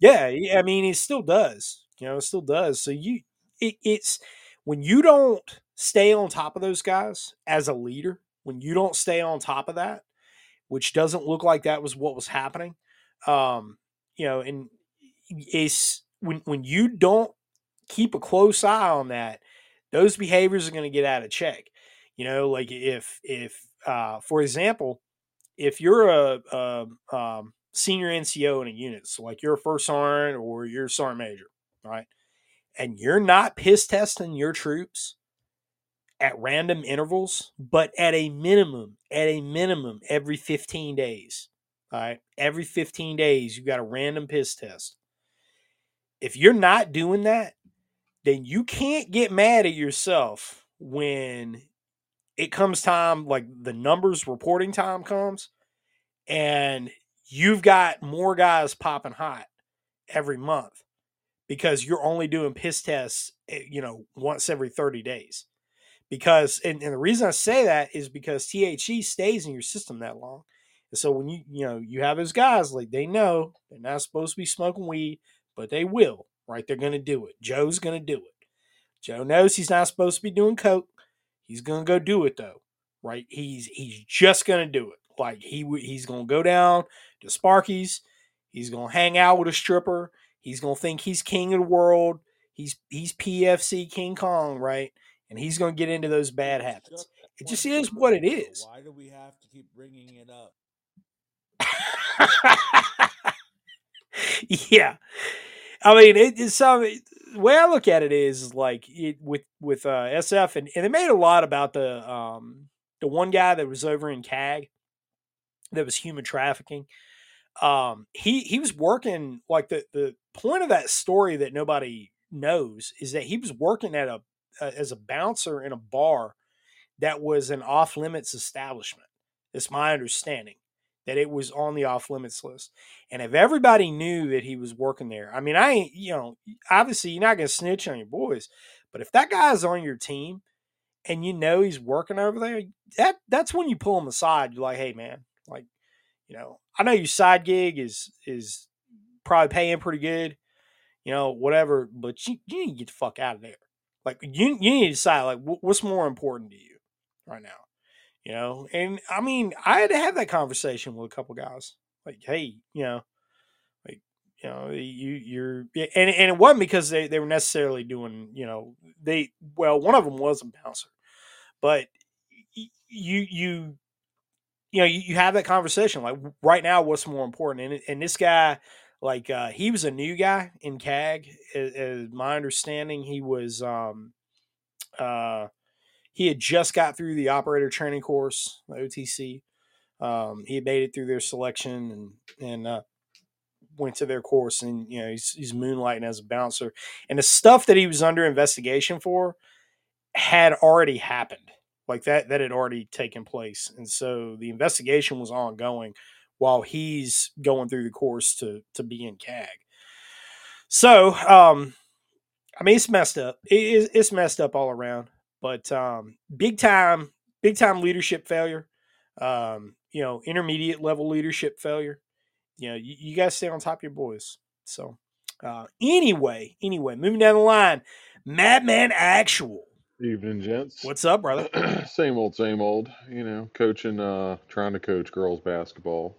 Yeah, I mean, it still does. You know, it still does. So you, it, it's when you don't stay on top of those guys as a leader, when you don't stay on top of that, which doesn't look like that was what was happening. Um, you know, and it's when when you don't keep a close eye on that, those behaviors are going to get out of check. You know, like if if uh, for example, if you're a, a um, senior NCO in a unit, so like you're a first sergeant or you're a sergeant major, right? And you're not piss testing your troops at random intervals, but at a minimum, at a minimum, every 15 days. All right. Every 15 days, you got a random piss test. If you're not doing that, then you can't get mad at yourself when it comes time, like the numbers reporting time comes, and you've got more guys popping hot every month because you're only doing piss tests, eh, you know, once every 30 days. Because, and, and the reason I say that is because THC stays in your system that long. And so when you, you know, you have those guys, like they know they're not supposed to be smoking weed, but they will, right? They're going to do it. Joe's going to do it. Joe knows he's not supposed to be doing coke. He's going to go do it though, right? He's he's just going to do it. Like he he's going to go down to Sparky's. He's going to hang out with a stripper. He's going to think he's king of the world. He's he's PFC King Kong, right? And he's going to get into those bad habits. It just is what it is. Why do we have to keep bringing it up? [laughs] [laughs] yeah, I mean, it, it's some the way I look at it is like it, with with uh, SF, and, and they made a lot about the um the one guy that was over in CAG that was human trafficking. Um, he he was working like the the point of that story that nobody knows is that he was working at a, a as a bouncer in a bar that was an off limits establishment. It's my understanding that it was on the off limits list. And if everybody knew that he was working there, I mean, I ain't, you know, obviously you're not going to snitch on your boys, but if that guy's on your team and you know he's working over there, that that's when you pull him aside. You're like, hey, man, like, you know, I know your side gig is is probably paying pretty good, you know, whatever, but you, you need to get the fuck out of there. Like, you, you need to decide, like, what's more important to you right now? You know and i mean i had to have that conversation with a couple guys like hey you know like you know you you're and, and it wasn't because they, they were necessarily doing you know they well one of them was a bouncer but you you you know you, you have that conversation like right now what's more important and, and this guy like uh he was a new guy in cag as, as my understanding he was um uh he had just got through the operator training course, the OTC. Um, he had made it through their selection and and uh, went to their course, and you know he's, he's moonlighting as a bouncer. And the stuff that he was under investigation for had already happened, like that that had already taken place, and so the investigation was ongoing while he's going through the course to to be in CAG. So, um, I mean, it's messed up. It, it's messed up all around. But um, big time, big time leadership failure. Um, you know, intermediate level leadership failure. You know, you, you guys stay on top of your boys. So uh, anyway, anyway, moving down the line, Madman Actual. Evening, gents. What's up, brother? [clears throat] same old, same old. You know, coaching, uh, trying to coach girls basketball.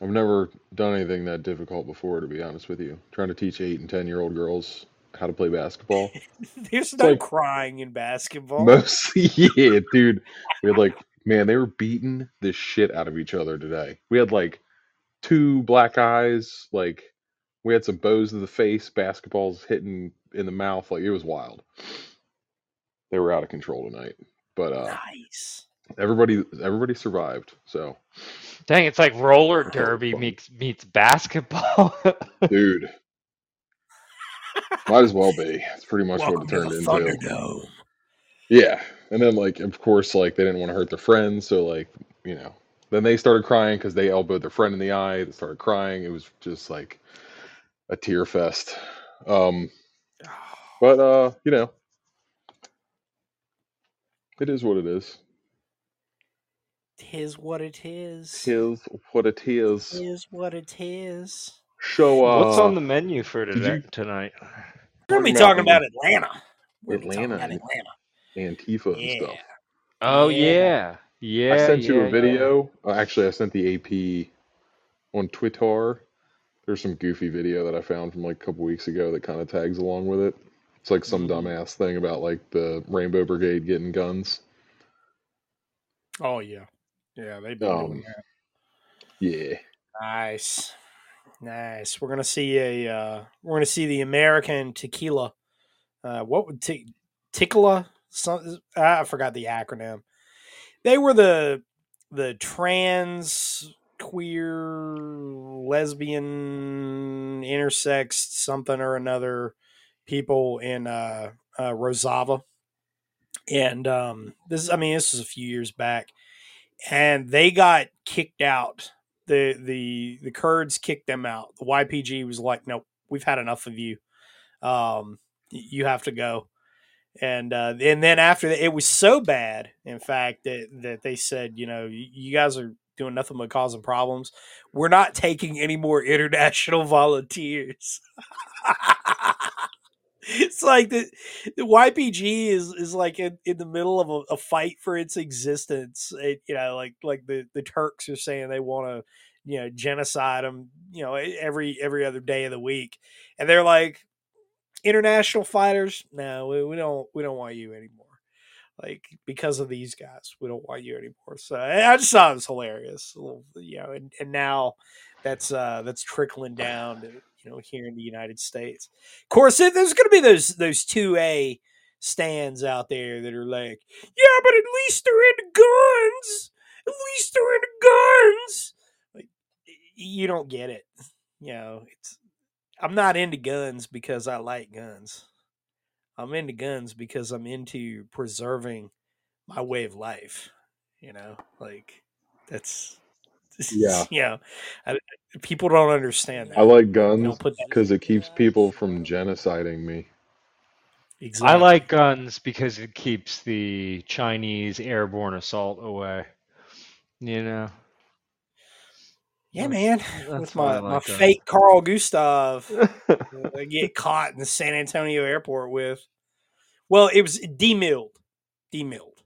I've never done anything that difficult before, to be honest with you. Trying to teach eight and ten year old girls how to play basketball. [laughs] There's no like, crying in basketball. Mostly, [laughs] yeah, dude. We had like, man, they were beating the shit out of each other today. We had like two black eyes, like we had some bows to the face, basketballs hitting in the mouth. Like it was wild. They were out of control tonight. But uh nice. Everybody everybody survived. So Dang, it's like roller derby meets meets basketball. [laughs] Dude, might as well be. It's pretty much Welcome what it turned into. Thunderdome. Yeah, and then like of course like they didn't want to hurt their friends, so like you know then they started crying because they elbowed their friend in the eye. They started crying. It was just like a tear fest. Um, [sighs] but uh, you know, it is what it is. Tis what it is. Tis what it is. Is what it is. So uh, what's on the menu for today, you, tonight? We're gonna be talking about Atlanta. Atlanta, about Atlanta, Antifa yeah. and stuff. Oh Yeah. yeah, yeah. I sent you a video. Uh, actually, I sent the AP on Twitter. There's some goofy video that I found from like a couple weeks ago that kind of tags along with it. It's like some Mhm. dumbass thing about like the Rainbow Brigade getting guns. Oh yeah, yeah. They've been Um, doing that. Yeah. Nice, nice. We're gonna see a. Uh, we're gonna see the American tequila. Uh, what would t- tequila? Some, I forgot the acronym. They were the the trans queer lesbian intersex something or another people in uh, uh Rojava. And um this I mean this was a few years back and they got kicked out. The the the Kurds kicked them out. The YPG was like, "Nope, we've had enough of you. Um you have to go." And uh, and then after that, it was so bad, in fact, that that they said, you know, you guys are doing nothing but causing problems. We're not taking any more [laughs] international volunteers. [laughs] it's like the the YPG is is like in, in the middle of a, a fight for its existence. It, you know, like like the the Turks are saying they want to, you know, genocide them. You know, every every other day of the week, and they're like, international fighters. No, we, we don't we don't want you anymore. Like because of these guys, we don't want you anymore. So I just thought it was hilarious. Little, You know, and, and now that's uh that's trickling down you know here in the United States. Of course, there's going to be those those two A stands out there that are like, yeah, but at least they're into guns. At least they're into guns. Like you don't get it. You know, it's I'm not into guns because I like guns. I'm into guns because I'm into preserving my way of life. You know, like that's [laughs] Yeah. you know, I, people don't understand that. I like guns don't put that because it keeps people from genociding me. exactly. I like guns because it keeps the Chinese airborne assault away. You know, yeah, man. that's With why I my my like guns. fake Carl Gustav, [laughs] that I get caught in the San Antonio airport with. Well, it was demilled, demilled.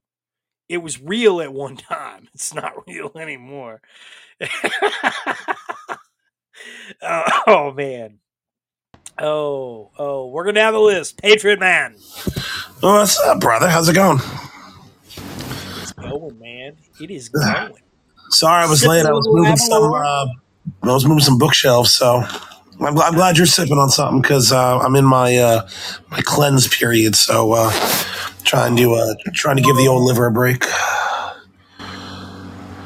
It was real at one [laughs] time. It's not real anymore. [laughs] oh, [laughs] oh, man. Oh, oh, we're gonna have a list. Patriot Man. Oh, what's up, brother? How's it going? It's going, man. It is [sighs] going. Sorry I was late. I was moving some. Uh, I was moving some bookshelves, so I'm, I'm glad you're sipping on something because uh, I'm in my uh, my cleanse period. So uh, trying to uh, trying to give the old liver a break.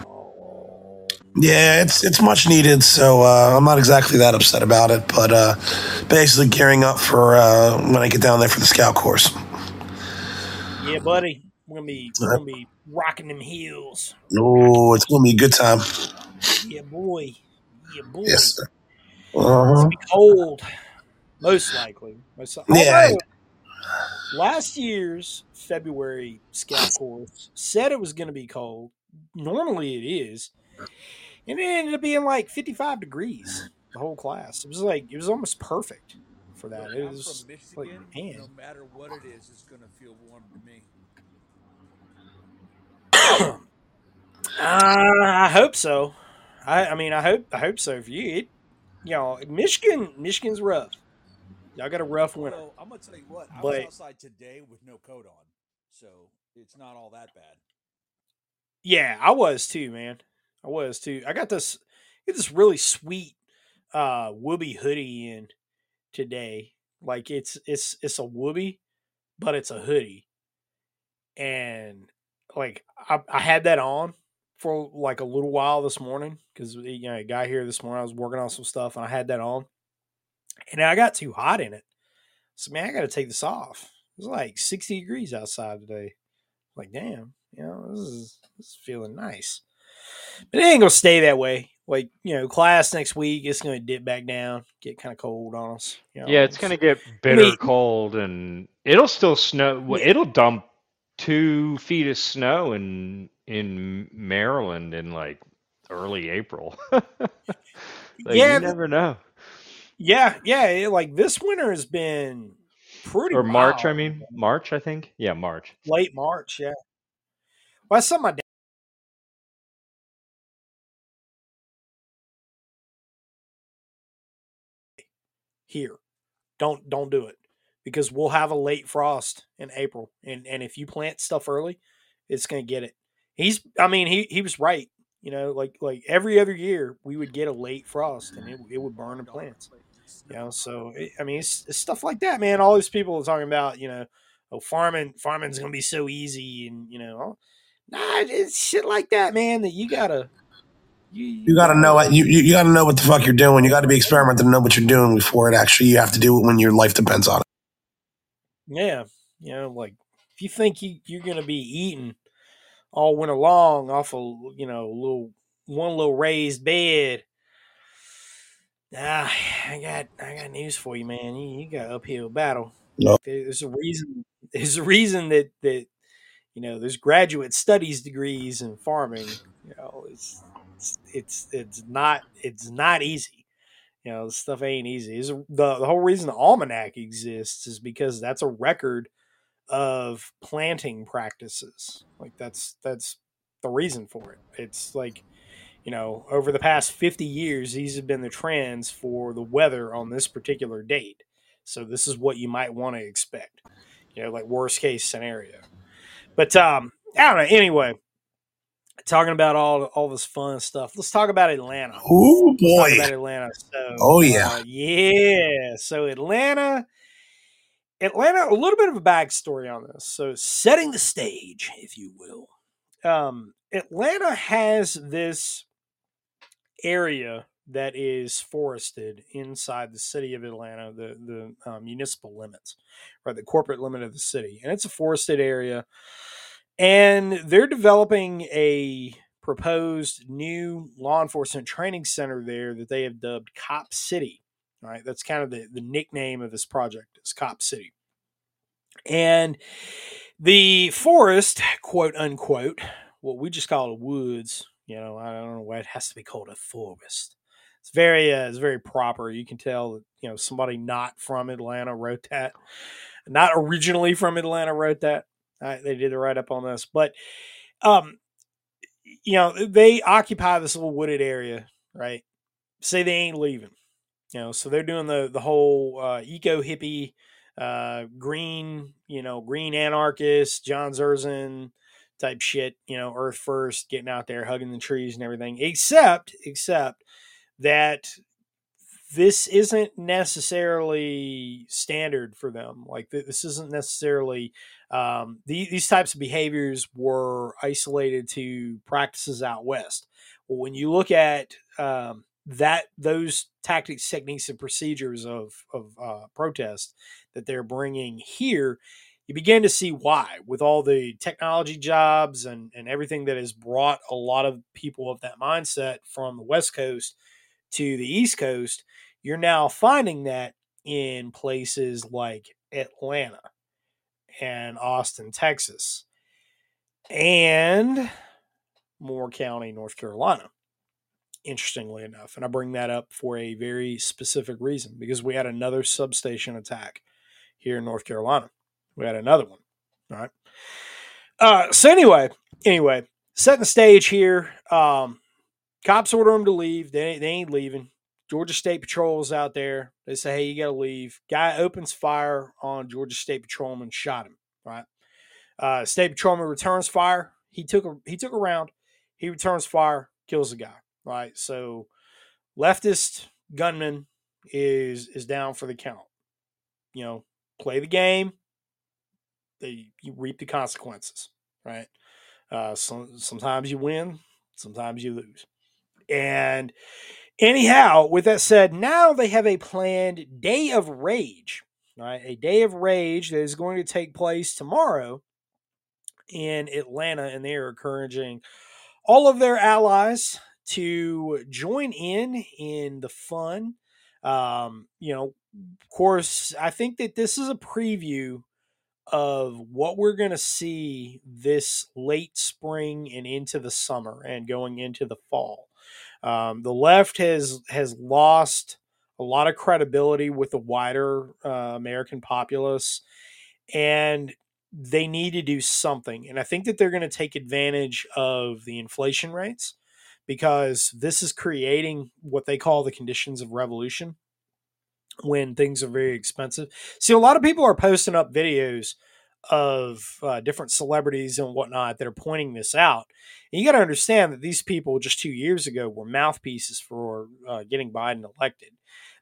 Oh, Yeah, it's it's much needed. So uh, I'm not exactly that upset about it, but uh, basically gearing up for uh, when I get down there for the scout course. yeah, buddy. We're gonna be we're gonna be rocking them heels. Oh, it's gonna be a good time. Yeah, boy. Yeah, boy. Yes. Sir. It's Uh-huh. It's gonna be cold, most likely. Most, Yeah. although [laughs] last year's February scout course said it was going to be cold. Normally it is, and it ended up being like 55 degrees. The whole class. It was like it was almost perfect for that. It was from like man. No matter what it is, it's going to feel warm to me. Uh, I hope so. I, I mean, I hope I hope so for you. It, you know, Michigan, Michigan's rough. Y'all got a rough winter. Well, I'm going to tell you what. I But- was outside today with no coat on, so it's not all that bad. Yeah, I was too, man. I was too. I got this get this really sweet uh woobie hoodie in today. Like it's it's it's a woobie, but it's a hoodie. And like I, I had that on for like a little while this morning because you know I got here this morning I was working on some stuff and I had that on, and I got too hot in it. So man, I got to take this off. It's like sixty degrees outside today. Like damn, you know this is this is feeling nice. But it ain't gonna stay that way. Like you know, class next week it's gonna dip back down, get kind of cold on us. You know, Yeah, it's gonna get bitter mean- cold, and it'll still snow. It'll dump two feet of snow in in Maryland in like early April. [laughs] like, Yeah, you never know. Yeah, yeah. It, like this winter has been pretty Or March, I mean, March, I think. Yeah, March. late March. Yeah. Well, that's something my here. Don't don't do it because we'll have a late frost in April, and and if you plant stuff early, it's going to get it. He's, I mean, he he was right. You know, like like every other year we would get a late frost and it, it would burn the plants. You know, so it, I mean, it's, it's stuff like that, man. All these people are talking about, you know, oh, farming farming's going to be so easy, and you know, nah, it's shit like that, man. That you gotta. You, You got to know it. You, you, you got to know what the fuck you're doing. You got to be experimenting to know what you're doing before it actually you have to do it when your life depends on it. Yeah, you know, like if you think you, you're going to be eating all winter long off a you know little one little raised bed, ah, [sighs] I got I got news for you, man. You, you got uphill battle. No. There's a reason. There's a reason that that you know there's graduate studies degrees in farming. You know, it's it's it's, it's not it's not easy. You know, this stuff ain't easy. It's, the the whole reason the almanac exists is because that's a record of planting practices. Like that's that's the reason for it. It's like you know, over the past 50 years, these have been the trends for the weather on this particular date. So this is what you might want to expect. You know, like worst case scenario. But um, I don't know. Anyway, talking about all all this fun stuff. Let's talk about Atlanta. Oh boy. about Atlanta. So, Oh, yeah. uh, yeah. So Atlanta, Atlanta. A little bit of a backstory on this. So setting the stage, if you will. Um, Atlanta has this area that is forested inside the city of Atlanta, the the uh, municipal limits, right, the corporate limit of the city, and it's a forested area, and they're developing a proposed new law enforcement training center there that they have dubbed Cop City. All right, that's kind of the, the nickname of this project is Cop City. And the forest, quote unquote, what we just call the woods, you know, I don't know why it has to be called a forest. It's very, uh, it's very proper. You can tell you know somebody not from Atlanta wrote that, not originally from Atlanta wrote that. Uh, they did the write up on this, but um, you know, they occupy this little wooded area, right? Say they ain't leaving, you know, so they're doing the the whole uh, eco hippie, uh, green, you know, green anarchist, John Zerzan type shit, you know, Earth first, getting out there, hugging the trees and everything. Except, except that this isn't necessarily standard for them. Like th- this isn't necessarily um, the, these types of behaviors were isolated to practices out west. Well, when you look at um, that those tactics, techniques, and procedures of of uh, protest that they're bringing here, you begin to see why with all the technology jobs and and everything that has brought a lot of people of that mindset from the west coast to the east coast you're now finding that in places like atlanta and austin texas and moore county north carolina interestingly enough and i bring that up for a very specific reason because we had another substation attack here in north carolina we had another one. All right. Uh, so anyway, anyway, setting the stage here. Um, cops order them to leave. They, they ain't leaving. Georgia State Patrol's out there. They say, "Hey, you got to leave." Guy opens fire on Georgia State Patrolman, shot him. Right. Uh, State Patrolman returns fire. He took a he took a round. He returns fire, kills the guy. Right. So, leftist gunman is is down for the count. You know, play the game they you reap the consequences, right? Uh, so, sometimes you win, sometimes you lose. And anyhow, with that said, now they have a planned day of rage, right? A day of rage that is going to take place tomorrow in Atlanta, and they are encouraging all of their allies to join in in the fun. Um, you know, of course, I think that this is a preview of what we're going to see this late spring and into the summer and going into the fall. Um, the left has has lost a lot of credibility with the wider uh, American populace, and they need to do something. And I think that they're going to take advantage of the inflation rates because this is creating what they call the conditions of revolution. when things are very expensive. See, a lot of people are posting up videos of uh, different celebrities and whatnot that are pointing this out. And you got to understand that these people just two years ago were mouthpieces for uh, getting Biden elected.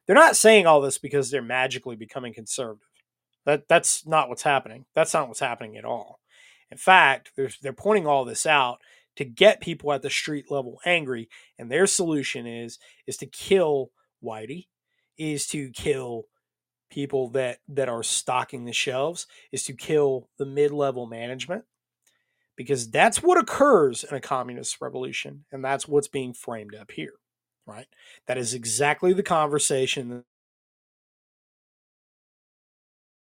They're not saying all this because they're magically becoming conservative. That that's not what's happening. That's not what's happening at all. In fact, they're, they're pointing all this out to get people at the street level angry, and their solution is is to kill Whitey, is to kill people that that are stocking the shelves, is to kill the mid level management, because that's what occurs in a communist revolution, and that's what's being framed up here, right? That is exactly the conversation.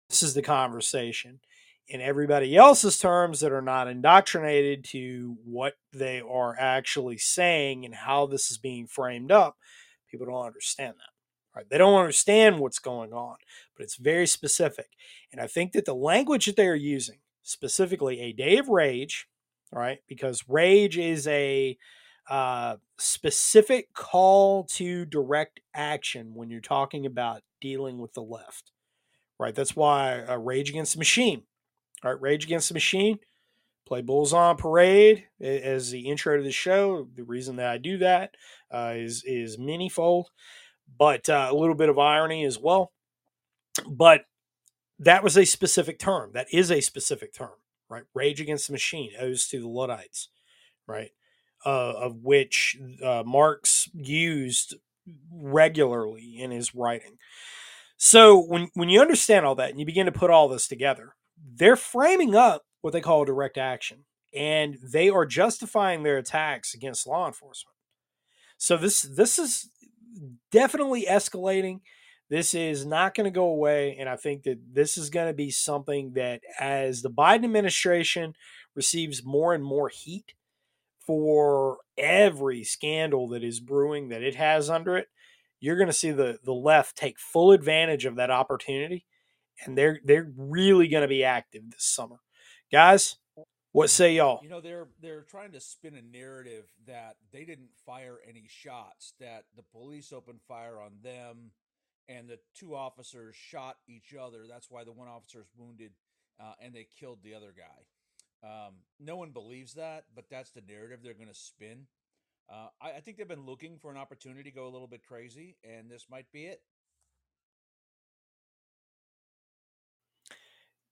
This is the conversation in everybody else's terms that are not indoctrinated to what they are actually saying and how this is being framed up, people don't understand that. Right? They don't understand what's going on, but it's very specific. And I think that the language that they are using, specifically a day of rage, right? Because rage is a uh, specific call to direct action when you're talking about dealing with the left, right? That's why uh, Rage Against the Machine all right, Rage Against the Machine. Play Bulls on Parade as the intro to the show. The reason that I do that uh, is is manyfold, but uh, a little bit of irony as well. But that was a specific term. That is a specific term, right? Rage Against the Machine owes to the Luddites, right? Uh, of which uh, Marx used regularly in his writing. So when when you understand all that and you begin to put all this together, they're framing up what they call direct action and they are justifying their attacks against law enforcement. So this this is definitely escalating. This is not going to go away and I think that this is going to be something that as the Biden administration receives more and more heat for every scandal that is brewing that it has under it, you're going to see the the left take full advantage of that opportunity and they're they're really going to be active this summer. Guys, what say y'all? You know, they're they're trying to spin a narrative that they didn't fire any shots, that the police opened fire on them, and the two officers shot each other. That's why the one officer is wounded, uh, and they killed the other guy. Um, no one believes that, but that's the narrative they're going to spin. Uh, I, I think they've been looking for an opportunity to go a little bit crazy, and this might be it.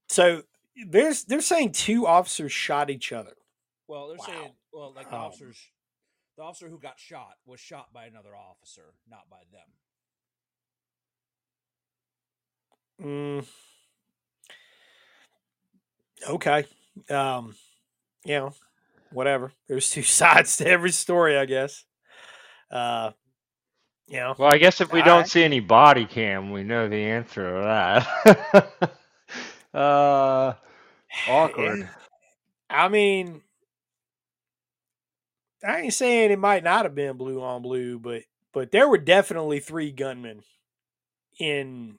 So there's they're saying two officers shot each other. Well, they're Wow. saying, well, like the Um, officers, the officer who got shot was shot by another officer, not by them. Mm, okay. Um, you know, whatever. There's two [laughs] sides to every story, I guess. Uh, you know, Well, I guess if we don't right. see any body cam, we know the answer to that. [laughs] uh, awkward. and, I mean, I ain't saying it might not have been blue on blue, but but there were definitely three gunmen in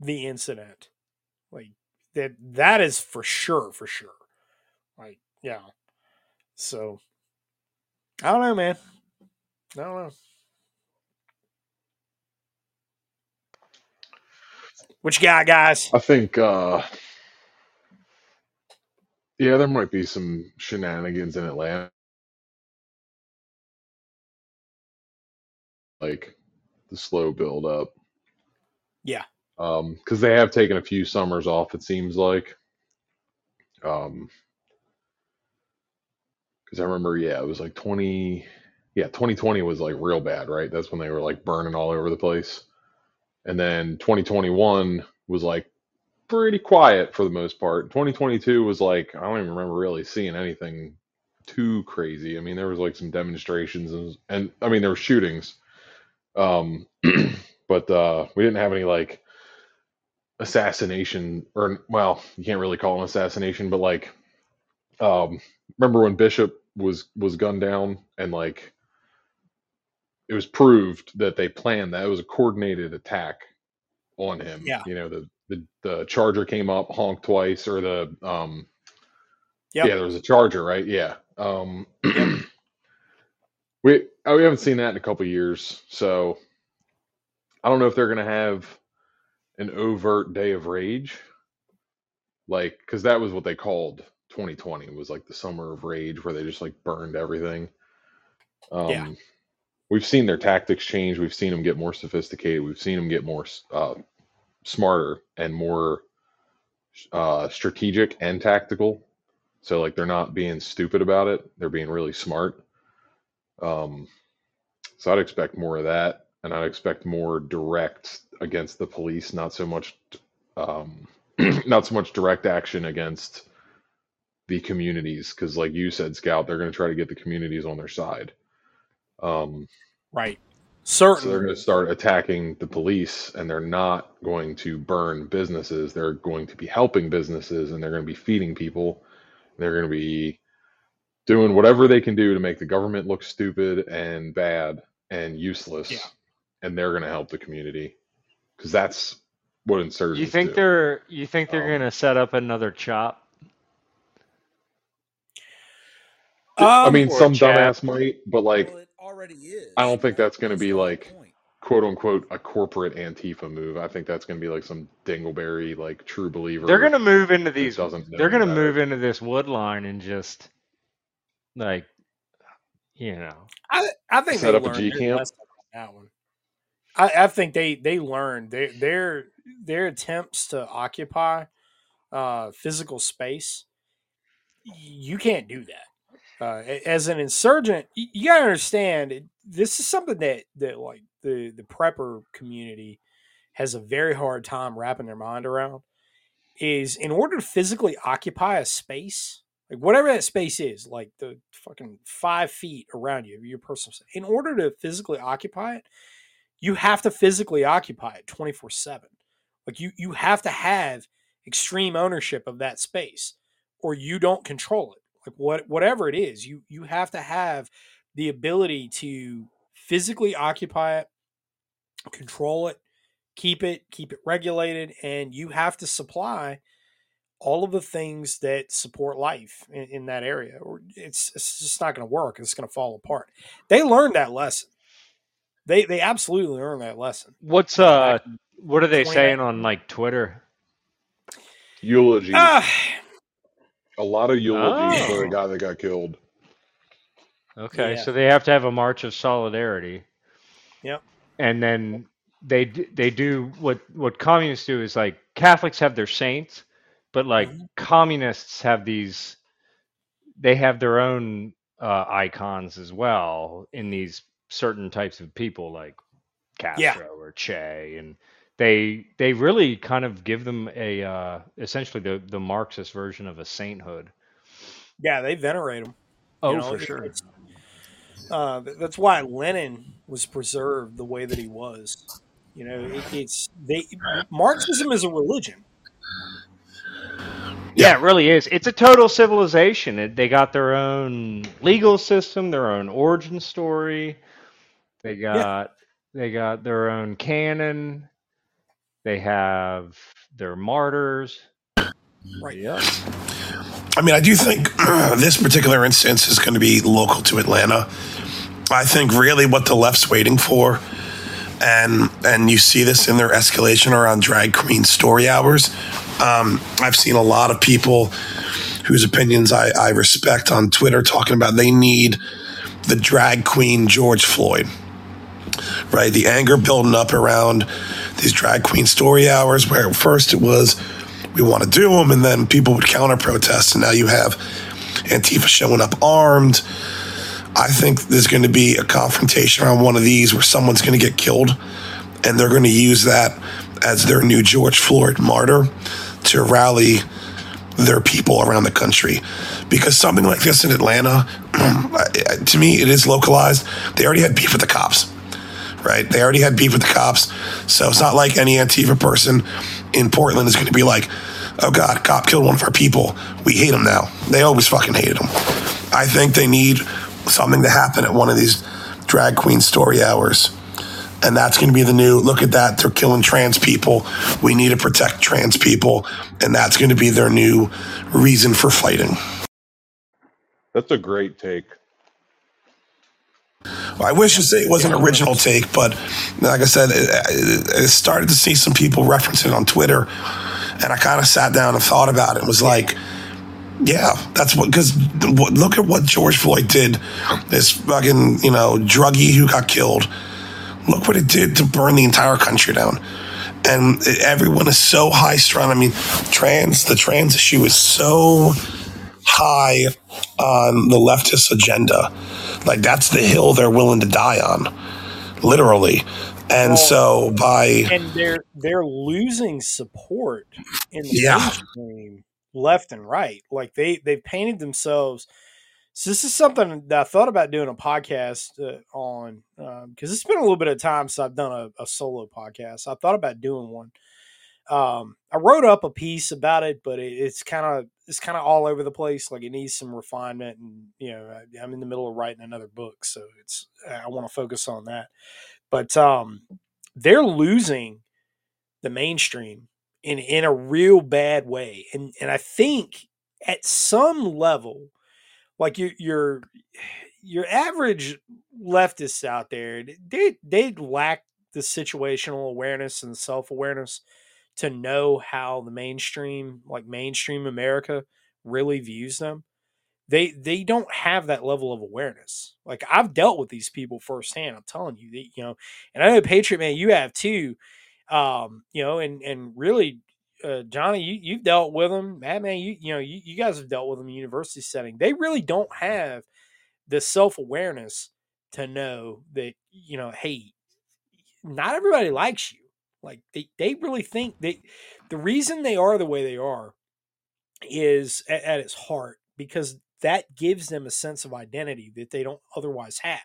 the incident. Like that that is for sure, for sure. Like, yeah. So I don't know, man. I don't know. What you got, guys? I think, uh, yeah, there might be some shenanigans in Atlanta, like the slow build up. Yeah. Um, because they have taken a few summers off, it seems like. Um, because I remember, yeah, it was like 20, yeah, 2020 was like real bad, right? That's when they were like burning all over the place. And then 2021 was like pretty quiet for the most part. 2022 was like, I don't even remember really seeing anything too crazy. I mean, there was like some demonstrations and, and I mean, there were shootings. Um, [clears throat] but uh, we didn't have any like assassination or, well, you can't really call it an assassination, but like, um, remember when Bishop was was gunned down and like it was proved that they planned that it was a coordinated attack on him. Yeah. You know, the the, the charger came up, honked twice, or the um Yep. yeah, there was a charger, right? Yeah. Um Yep. [clears throat] we oh, we haven't seen that in a couple years, so I don't know if they're gonna have an overt day of rage, like because that was what they called 2020 was like the summer of rage where they just like burned everything. Um, Yeah. We've seen their tactics change. We've seen them get more sophisticated. We've seen them get more uh, smarter and more uh, strategic and tactical. So like they're not being stupid about it. They're being really smart. Um, so I'd expect more of that, and I'd expect more direct against the police, not so much, um, [clears throat] not so much direct action against the communities, because like you said, Scout, they're going to try to get the communities on their side. Um, Right. So they're going to start attacking the police, and they're not going to burn businesses. They're going to be helping businesses, and they're going to be feeding people. They're going to be doing whatever they can do to make the government look stupid and bad and useless, Yeah. and they're going to help the community because that's what insurgents You think do. they're you think they're Um, gonna set up another CHOP? I Um, mean, some chat? dumbass might, but like, well, it already is. I don't think that's going to be like point. quote unquote a corporate Antifa move. I think that's going to be like some dingleberry, like true believer. They're gonna move into these. They're gonna move into this wood line and just like, you know, I, I think Set they up a learned G their camp? that one. I, I think they they learned their their their attempts to occupy uh, physical space. You can't do that uh, as an insurgent. You, you gotta understand this is something that that like the the prepper community has a very hard time wrapping their mind around. Is in order to physically occupy a space, like whatever that space is, like the fucking five feet around you, your personal space, in order to physically occupy it, you have to physically occupy it 24 7. Like you you have to have extreme ownership of that space or you don't control it. Like what whatever it is, you you have to have the ability to physically occupy it, control it, keep it, keep it regulated, and you have to supply all of the things that support life in, in that area, or it's it's just not going to work. It's going to fall apart. They learned that lesson. They they absolutely learned that lesson. what's uh, what are they 2019. saying on like Twitter? eulogy Ah, a lot of eulogies for the Oh. guy that got killed. Okay, Yeah. so they have to have a march of solidarity. Yep. And then they they do what what communists do is like Catholics have their saints, but like Mhm. communists have these they have their own uh, icons as well in these certain types of people like Yeah. Castro or Che and they they really kind of give them a uh, essentially the the Marxist version of a sainthood. yeah, they venerate them. Oh, you know, for it- sure. Uh, that's why Lenin was preserved the way that he was. You know, it, it's they Marxism is a religion. Yeah, it really is. It's a total civilization. It, they got their own legal system, their own origin story. They got they got their own canon. They have their martyrs. Right. Yep. I mean, I do think [clears throat] this particular instance is going to be local to Atlanta. I think really what the left's waiting for, and and you see this in their escalation around drag queen story hours. Um, I've seen a lot of people whose opinions I, I respect on Twitter talking about they need the drag queen George Floyd. Right, the anger building up around these drag queen story hours, where at first it was we want to do them, and then people would counter protest, and now you have Antifa showing up armed. I think there's going to be a confrontation around one of these where someone's going to get killed, and they're going to use that as their new George Floyd martyr to rally their people around the country. Because something like this in Atlanta, [clears throat] to me, it is localized. They already had beef with the cops right? They already had beef with the cops. So it's not like any Antifa person in Portland is going to be like, oh God, cop killed one of our people. We hate him now. They always fucking hated him. I think they need something to happen at one of these drag queen story hours. And that's going to be the new look at that. They're killing trans people. We need to protect trans people. And that's going to be their new reason for fighting. That's a great take. I wish to say it was an original take, but like I said, I started to see some people reference it on Twitter, and I kind of sat down and thought about it and was like, yeah, that's what, because look at what George Floyd did. This fucking, you know, druggie who got killed. Look what it did to burn the entire country down. And everyone is so high strung. I mean, trans, the trans issue is so high on the leftist agenda. Like that's the hill they're willing to die on, literally. And well, so by and they're they're losing support in the yeah. mainstream left and right. Like they they've painted themselves. So this is something that I thought about doing a podcast uh, on because um, it's been a little bit of time since I've done a, a solo podcast. I thought about doing one um, I wrote up a piece about it, but it, it's kind of it's kind of all over the place. Like it needs some refinement, and you know, I, I'm in the middle of writing another book, so it's I want to focus on that. But um, they're losing the mainstream in in a real bad way, and and I think at some level, like your your your average leftists out there, they they lack the situational awareness and self awareness to know how the mainstream, like mainstream America, really views them. They they don't have that level of awareness. Like I've dealt with these people firsthand. I'm telling you, they, you know, and I know Patriot man, you have too. Um, you know, and and really, uh, Johnny, you you've dealt with them. Madman, you you know, you, you guys have dealt with them in university setting. They really don't have the self awareness to know that you know, hey, not everybody likes you like they, they really think they the reason they are the way they are is at, at its heart because that gives them a sense of identity that they don't otherwise have.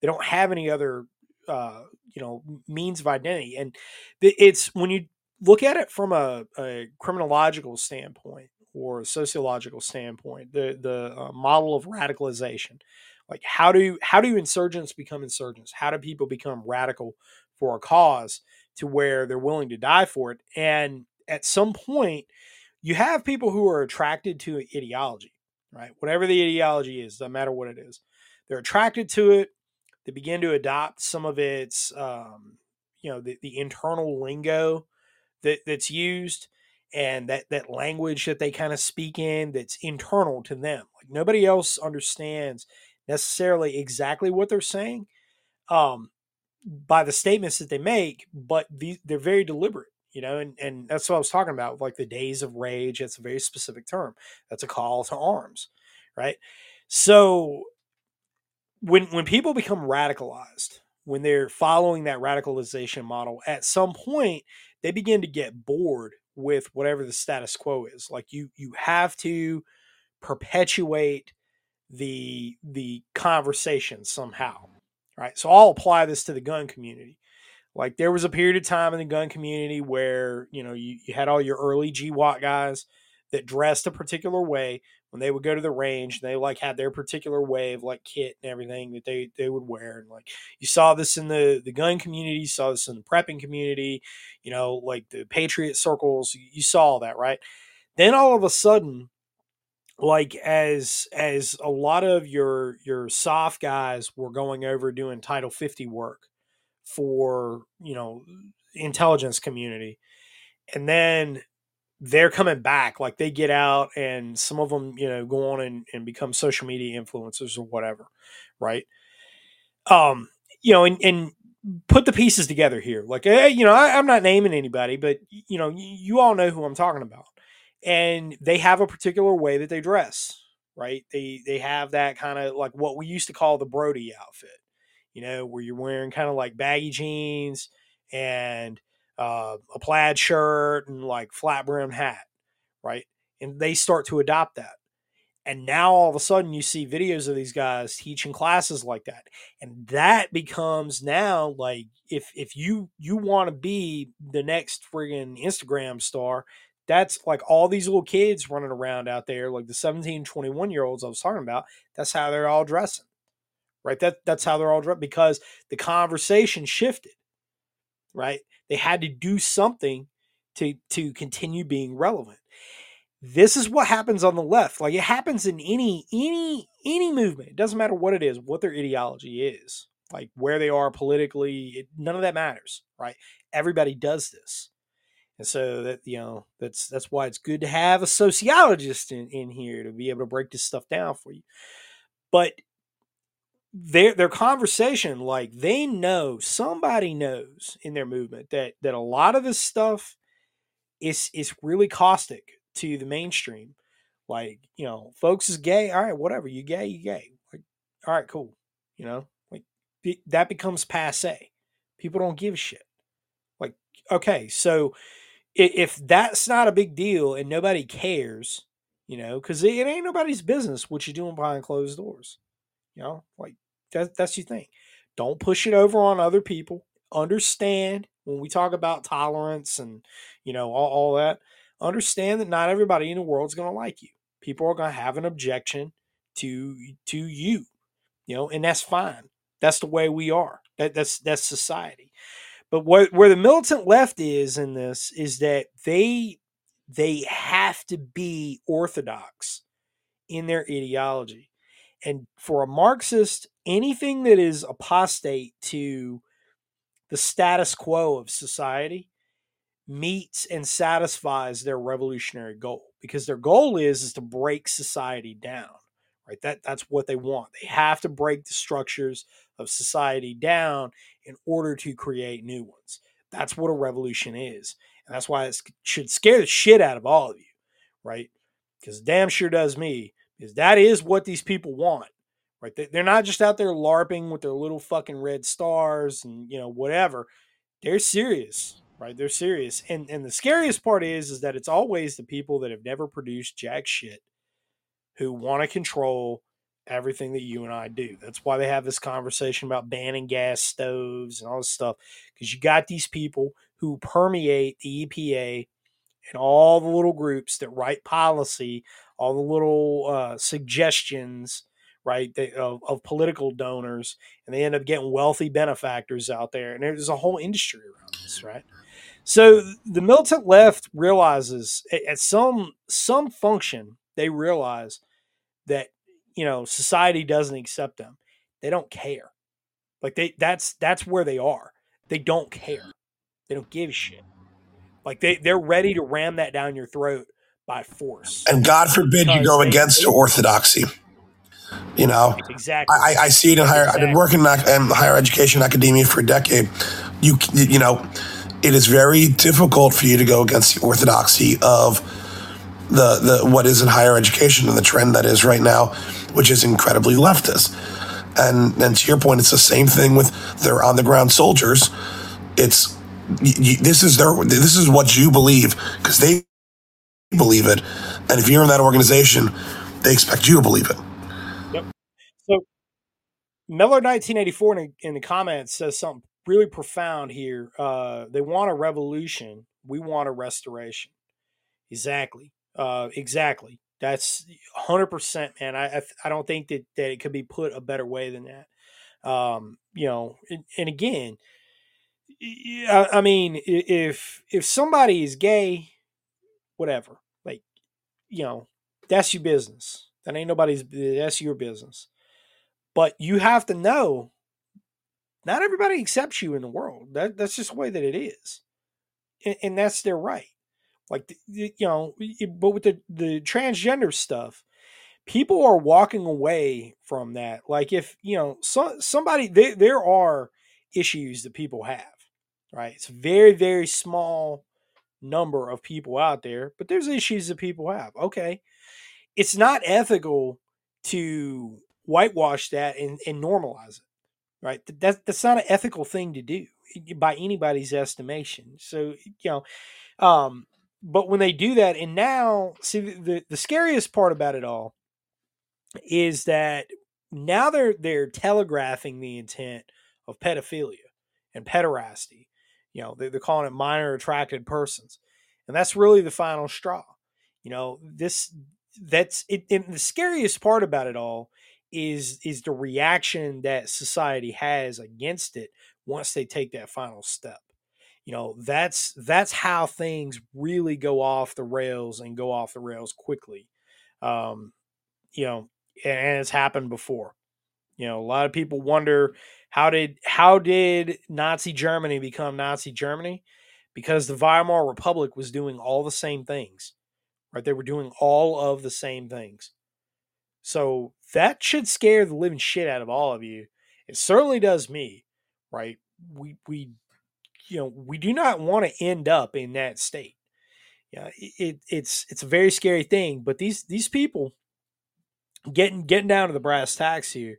They don't have any other uh, you know means of identity, and it's when you look at it from a, a criminological standpoint or a sociological standpoint, the the uh, model of radicalization, like how do how do insurgents become insurgents? How do people become radical for a cause? To where they're willing to die for it. And at some point, you have people who are attracted to ideology, right? Whatever the ideology is, no matter what it is, they're attracted to it. They begin to adopt some of its, um, you know, the, the internal lingo that, that's used and that that language that they kind of speak in that's internal to them. Like nobody else understands necessarily exactly what they're saying. Um, by the statements that they make, but they're very deliberate, you know, and, and that's what I was talking about, like the days of rage. That's a very specific term. That's a call to arms, right? So when when people become radicalized, when they're following that radicalization model, at some point they begin to get bored with whatever the status quo is. Like you you have to perpetuate the the conversation somehow right? So I'll apply this to the gun community. Like there was a period of time in the gun community where, you know, you, you had all your early GWOT guys that dressed a particular way when they would go to the range. And they like had their particular way of like kit and everything that they, they would wear. And like you saw this in the, the gun community, you saw this in the prepping community, you know, like the patriot circles, you saw that, right? Then all of a sudden, like as as a lot of your your soft guys were going over doing title 50 work for you know intelligence community and then they're coming back like they get out and some of them you know go on and, and become social media influencers or whatever right? Um you know and, and put the pieces together here like hey, you know I, i'm not naming anybody but you know you, you all know who i'm talking about and they have a particular way that they dress right? They they have that kind of like what we used to call the brody outfit you know where you're wearing kind of like baggy jeans and uh, a plaid shirt and like flat brim hat right? And they start to adopt that. And now all of a sudden you see videos of these guys teaching classes like that and that becomes now like if if you you want to be the next friggin instagram star that's like all these little kids running around out there, like the 17, 21 year olds I was talking about. That's how they're all dressing, right? That that's how they're all dressed because the conversation shifted, right? They had to do something to to continue being relevant. this is what happens on the left. Like it happens in any any any movement. It doesn't matter what it is, what their ideology is, like where they are politically. It, none of that matters, right? Everybody does this, and so that you know that's that's why it's good to have a sociologist in in here to be able to break this stuff down for you. But their their conversation, like they know somebody knows in their movement that that a lot of this stuff is is really caustic to the mainstream. Like, you know, folks is gay. All right, whatever. You gay, you gay. Like, all right, cool. You know, like that becomes passe. People don't give a shit. Like, okay, so if, that's not a big deal and nobody cares, you know, because it, it ain't nobody's business what you're doing behind closed doors. You know, like that, that's your thing. Don't push it over on other people. Understand when we talk about tolerance and you know all, all that understand that not everybody in the world is going to like you. People are going to have an objection to to you, you know, and that's fine. That's the way we are. That that's that's society. But where where the militant left is in this is that they they have to be orthodox in their ideology. And for a Marxist, anything that is apostate to the status quo of society meets and satisfies their revolutionary goal because their goal is is to break society down right that that's what they want they have to break the structures of society down in order to create new ones that's what a revolution is and that's why it should scare the shit out of all of you right because damn sure does me because that is what these people want right they're not just out there larping with their little fucking red stars and you know whatever they're serious right? They're serious. And and the scariest part is is that it's always the people that have never produced jack shit who want to control everything that you and I do. That's why they have this conversation about banning gas stoves and all this stuff because you got these people who permeate the EPA and all the little groups that write policy, all the little uh, suggestions, right, they, of, of political donors, and they end up getting wealthy benefactors out there. And there's a whole industry around this, right? So the militant left realizes at some some function they realize that you know society doesn't accept them. They don't care. Like they that's that's where they are. They don't care. Mm-hmm. They don't give a shit. Like they they're ready to ram that down your throat by force. And God forbid you go against orthodoxy. You know, exactly. I, I see it in higher. Exactly. I've been working in higher education academia for a decade. You you know, it is very difficult for you to go against the orthodoxy of the, the what is in higher education and the trend that is right now, which is incredibly leftist. And and to your point, it's the same thing with their on the ground soldiers. It's this is their this is what you believe because they believe it, and if you're in that organization, they expect you to believe it. Yep. So Miller, 1984, in, in the comments says something really profound here. Uh, they want a revolution. We want a restoration. Exactly. Uh, exactly. That's hundred percent, man. I, I, I don't think that that it could be put a better way than that. Um, you know, and, and again, I, I mean, if if somebody is gay, whatever, like, you know, that's your business. That ain't nobody's. That's your business. But you have to know not everybody accepts you in the world. That that's just the way that it is, and, and that's their right. Like you know, but with the the transgender stuff, people are walking away from that. Like if you know, so, somebody there there are issues that people have, right? It's a very very small number of people out there, but there's issues that people have. Okay, it's not ethical to whitewash that and, and normalize it right? That, that's not an ethical thing to do by anybody's estimation. So, you know, um, but when they do that, and now, see, the, the scariest part about it all is that now they're they're telegraphing the intent of pedophilia and pederasty. You know, they're, they're calling it minor attracted persons, and that's really the final straw. You know, this that's it. And the scariest part about it all is is the reaction that society has against it once they take that final step. You know that's that's how things really go off the rails and go off the rails quickly um you know and it's happened before. You know a lot of people wonder how did how did nazi germany become nazi germany? Because the weimar republic was doing all the same things right? They were doing all of the same things. So that should scare the living shit out of all of you. It certainly does me right? We we you know we do not want to end up in that state. Yeah it, it's it's a very scary thing but these these people getting getting down to the brass tacks here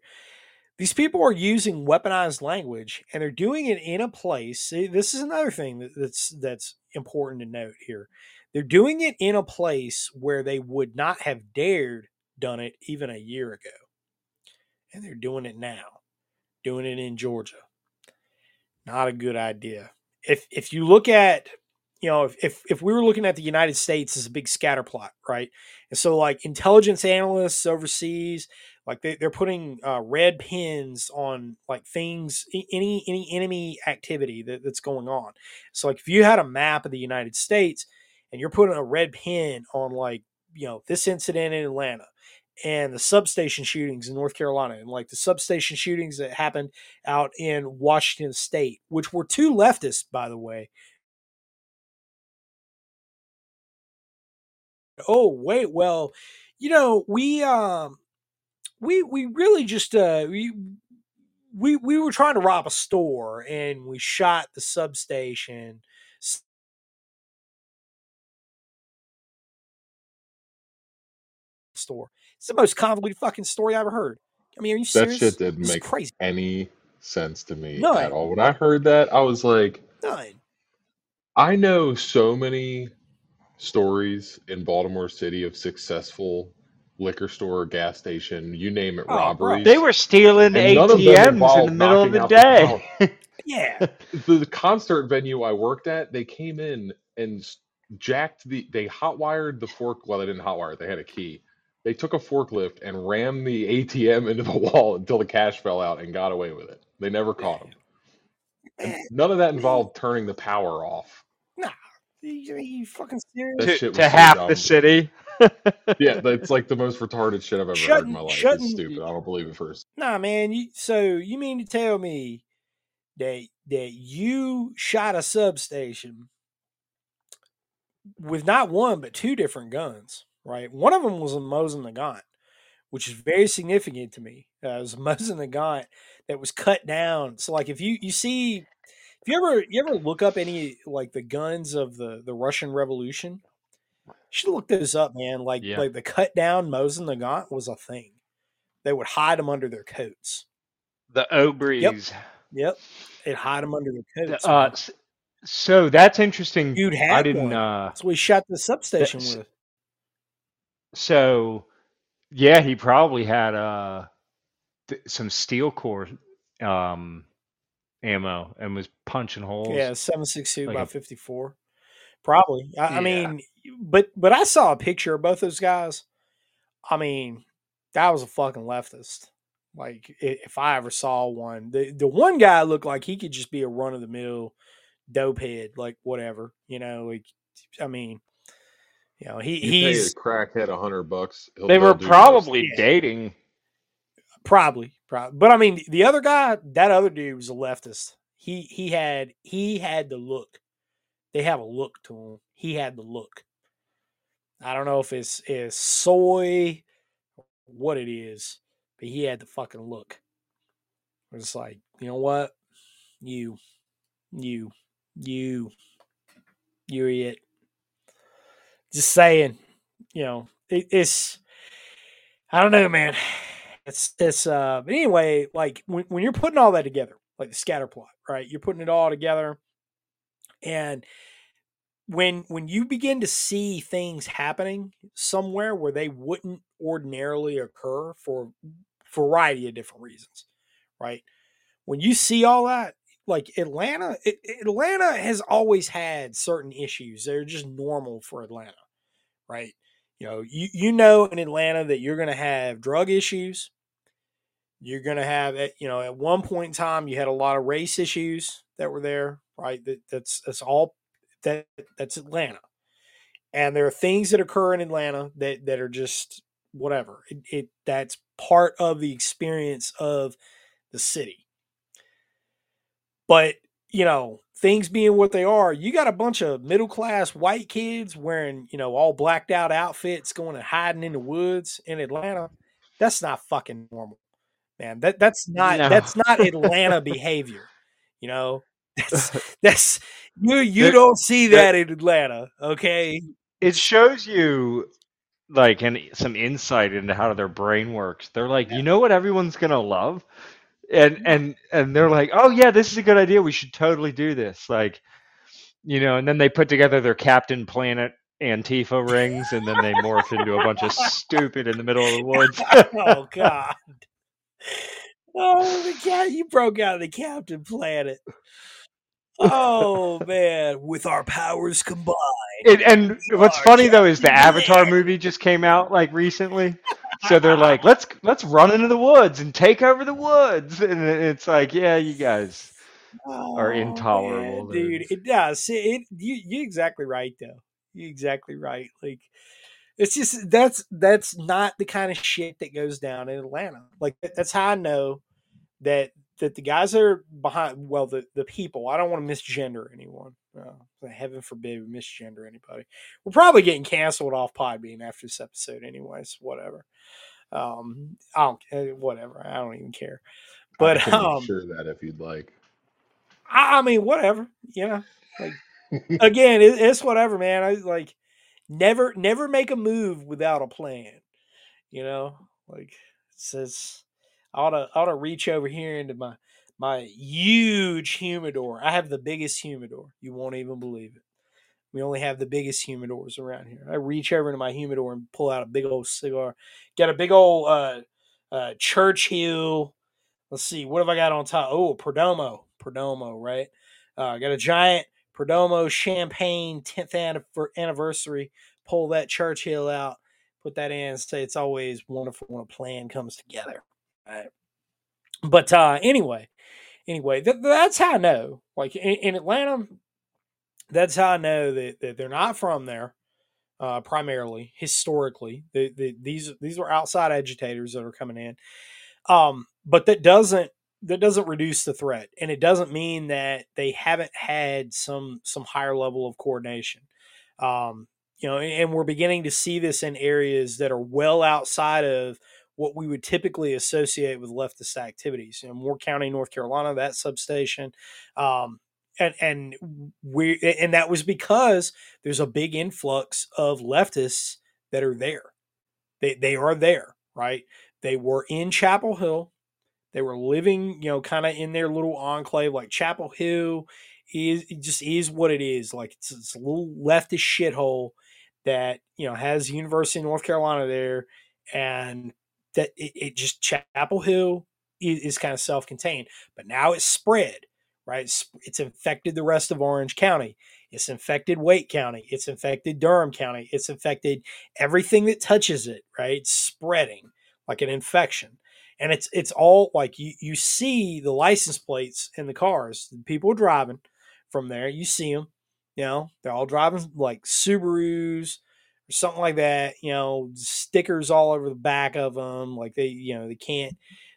these people are using weaponized language and they're doing it in a place this is another thing that, that's that's important to note here. They're doing it in a place where they would not have dared done it even a year ago and they're doing it now doing it in georgia not a good idea. If if you look at you know if, if if we were looking at the united states as a big scatter plot right? And so like intelligence analysts overseas like they, they're putting uh, red pins on like things any any enemy activity that, that's going on. So like if you had a map of the united states and you're putting a red pin on like you know this incident in atlanta and the substation shootings in North Carolina and like the substation shootings that happened out in Washington state, which were two leftists, by the way. Oh, wait, well, you know, we um we we really just uh we we we were trying to rob a store and we shot the substation store. It's the most convoluted fucking story I ever heard. I mean, are you That shit didn't This make crazy. any sense to me at all. When I heard that, I was like, None. I know so many stories in Baltimore City of successful liquor store, gas station, you name it, Oh, bro. robberies. They were stealing And none of them ATMs in the middle of the out the day. [laughs] Yeah. the concert venue I worked at, they came in and jacked the they hot wired the fork well they didn't hot wire it, they had a key. They took a forklift and rammed the ATM into the [laughs] wall until the cash fell out and got away with it. They never caught him. And none of that involved turning the power off. nah. You, you fucking serious? That to, shit to was so half the city. [laughs] Yeah, that's like the most retarded shit I've ever heard in my life. It's stupid. I don't believe it first. Nah, man. You, so you mean to tell me that that you shot a substation with not one but two different guns, right? One of them was a Mosin Nagant, which is very significant to me. Uh, it was a [laughs] Mosin Nagant that was cut down. So, like, if you you see, if you ever you ever look up any like the guns of the the Russian Revolution, you should look those up, man. Like Yeah. like the cut down Mosin Nagant was a thing. They would hide them under their coats. The Obrez. Yep, they'd hide them under their The- coats. Uh, so that's interesting. Dude I had didn't. one. Uh, That's what we shot the substation with. So yeah, he probably had uh th- some steel core um ammo and was punching holes. Yeah, seven six two by fifty four. Probably. I, I mean, but but I saw a picture of both those guys. I mean, that was a fucking leftist. Like if I ever saw one, the the one guy looked like he could just be a run of the mill dope head, like whatever, you know. Like, I mean, you know, he You pay a he's crackhead a hundred bucks, he'll They were probably dating. probably probably, but I mean, the other guy, that other dude was a leftist. He he had he had the look. They have a look to him. He had the look. I don't know if it's is soy, what it is, but he had the fucking look. It's like, you know what? You, you, you, you're it. Just saying, you know, it, it's. I don't know, man. It's it's. Uh, but anyway, like when when you're putting all that together, like the scatter plot, right? You're putting it all together, and when when you begin to see things happening somewhere where they wouldn't ordinarily occur for variety of different reasons right when you see all that like atlanta it, atlanta has always had certain issues they're just normal for atlanta right you know you, you know in atlanta that you're going to have drug issues You're going to have, you know, at one point in time, you had a lot of race issues that were there, right? That, that's that's all that that's Atlanta, and there are things that occur in Atlanta that that are just whatever. It, it that's part of the experience of the city. But you know, things being what they are, you got a bunch of middle class white kids wearing, you know, all blacked out outfits going and hiding in the woods in Atlanta. That's not fucking normal, man. That that's not No. that's not [laughs] Atlanta behavior. You know, [laughs] that's [laughs] that's you you There- don't see there- that in Atlanta, okay? it shows you like and some insight into how their brain works. They're like, you know what everyone's gonna love? And and and they're like, oh yeah, this is a good idea. We should totally do this. Like, you know, and then they put together their Captain Planet Antifa rings, and then they morph into a bunch of stupid in the middle of the woods. [laughs] oh [laughs] God. Oh the cat you broke out of the Captain Planet. Oh man, with our powers combined. And, and what's funny though is the Avatar movie just came out like recently. So they're like, let's let's run into the woods and take over the woods, and it's like, yeah, you guys. are Oh, intolerable, man, dude. It does. It, it you you're exactly right though. You're exactly right. Like it's just that's that's not the kind of shit that goes down in Atlanta. Like that's how I know that that the guys that are behind well the the people. I don't want to misgender anyone. Uh, heaven forbid we misgender anybody. We're probably getting canceled off Podbean after this episode, anyways. Whatever. Um, I don't eh, whatever. I don't even care. I But can um, ensure that if you'd like. I, I mean, whatever. You know, like [laughs] again, it, it's whatever, man. I like never, never make a move without a plan. You know, like it says, I ought to, I ought to reach over here into my my huge humidor. I have the biggest humidor. You won't even believe it. We only have the biggest humidors around here. I reach over into my humidor and pull out a big old cigar. Got a big old uh, uh, Churchill. Let's see, what have I got on top? Oh, Perdomo, Perdomo, right? Uh, got a giant Perdomo champagne 10th anniversary. Pull that Churchill out, put that in. Say it's always wonderful when a plan comes together, right? But uh, anyway, anyway, th- that's how I know. Like in, in Atlanta, that's how I know that, that they're not from there. Uh, primarily, historically, the, the, these these are outside agitators that are coming in. Um, but that doesn't that doesn't reduce the threat, and it doesn't mean that they haven't had some some higher level of coordination. Um, you know, and we're beginning to see this in areas that are well outside of what we would typically associate with leftist activities. You know, Moore County, North Carolina, that substation, um, and and we and that was because there's a big influx of leftists that are there. They they are there, right? They were in Chapel Hill. They were living, you know, kind of in their little enclave. Like Chapel Hill is just is what it is. Like it's, it's a little leftist shithole that you know has University of North Carolina there, and that it, it just Chapel Hill is, is kind of self-contained. But now it's spread, right? It's, it's infected the rest of Orange County. It's infected Wake County. It's infected Durham County. It's infected everything that touches it, right? It's spreading like an infection. And it's it's all like you you see the license plates in the cars. People driving from there, you see them. You know, they're all driving like Subarus or something like that. You know, stickers all over the back of them. Like they, you know, they can't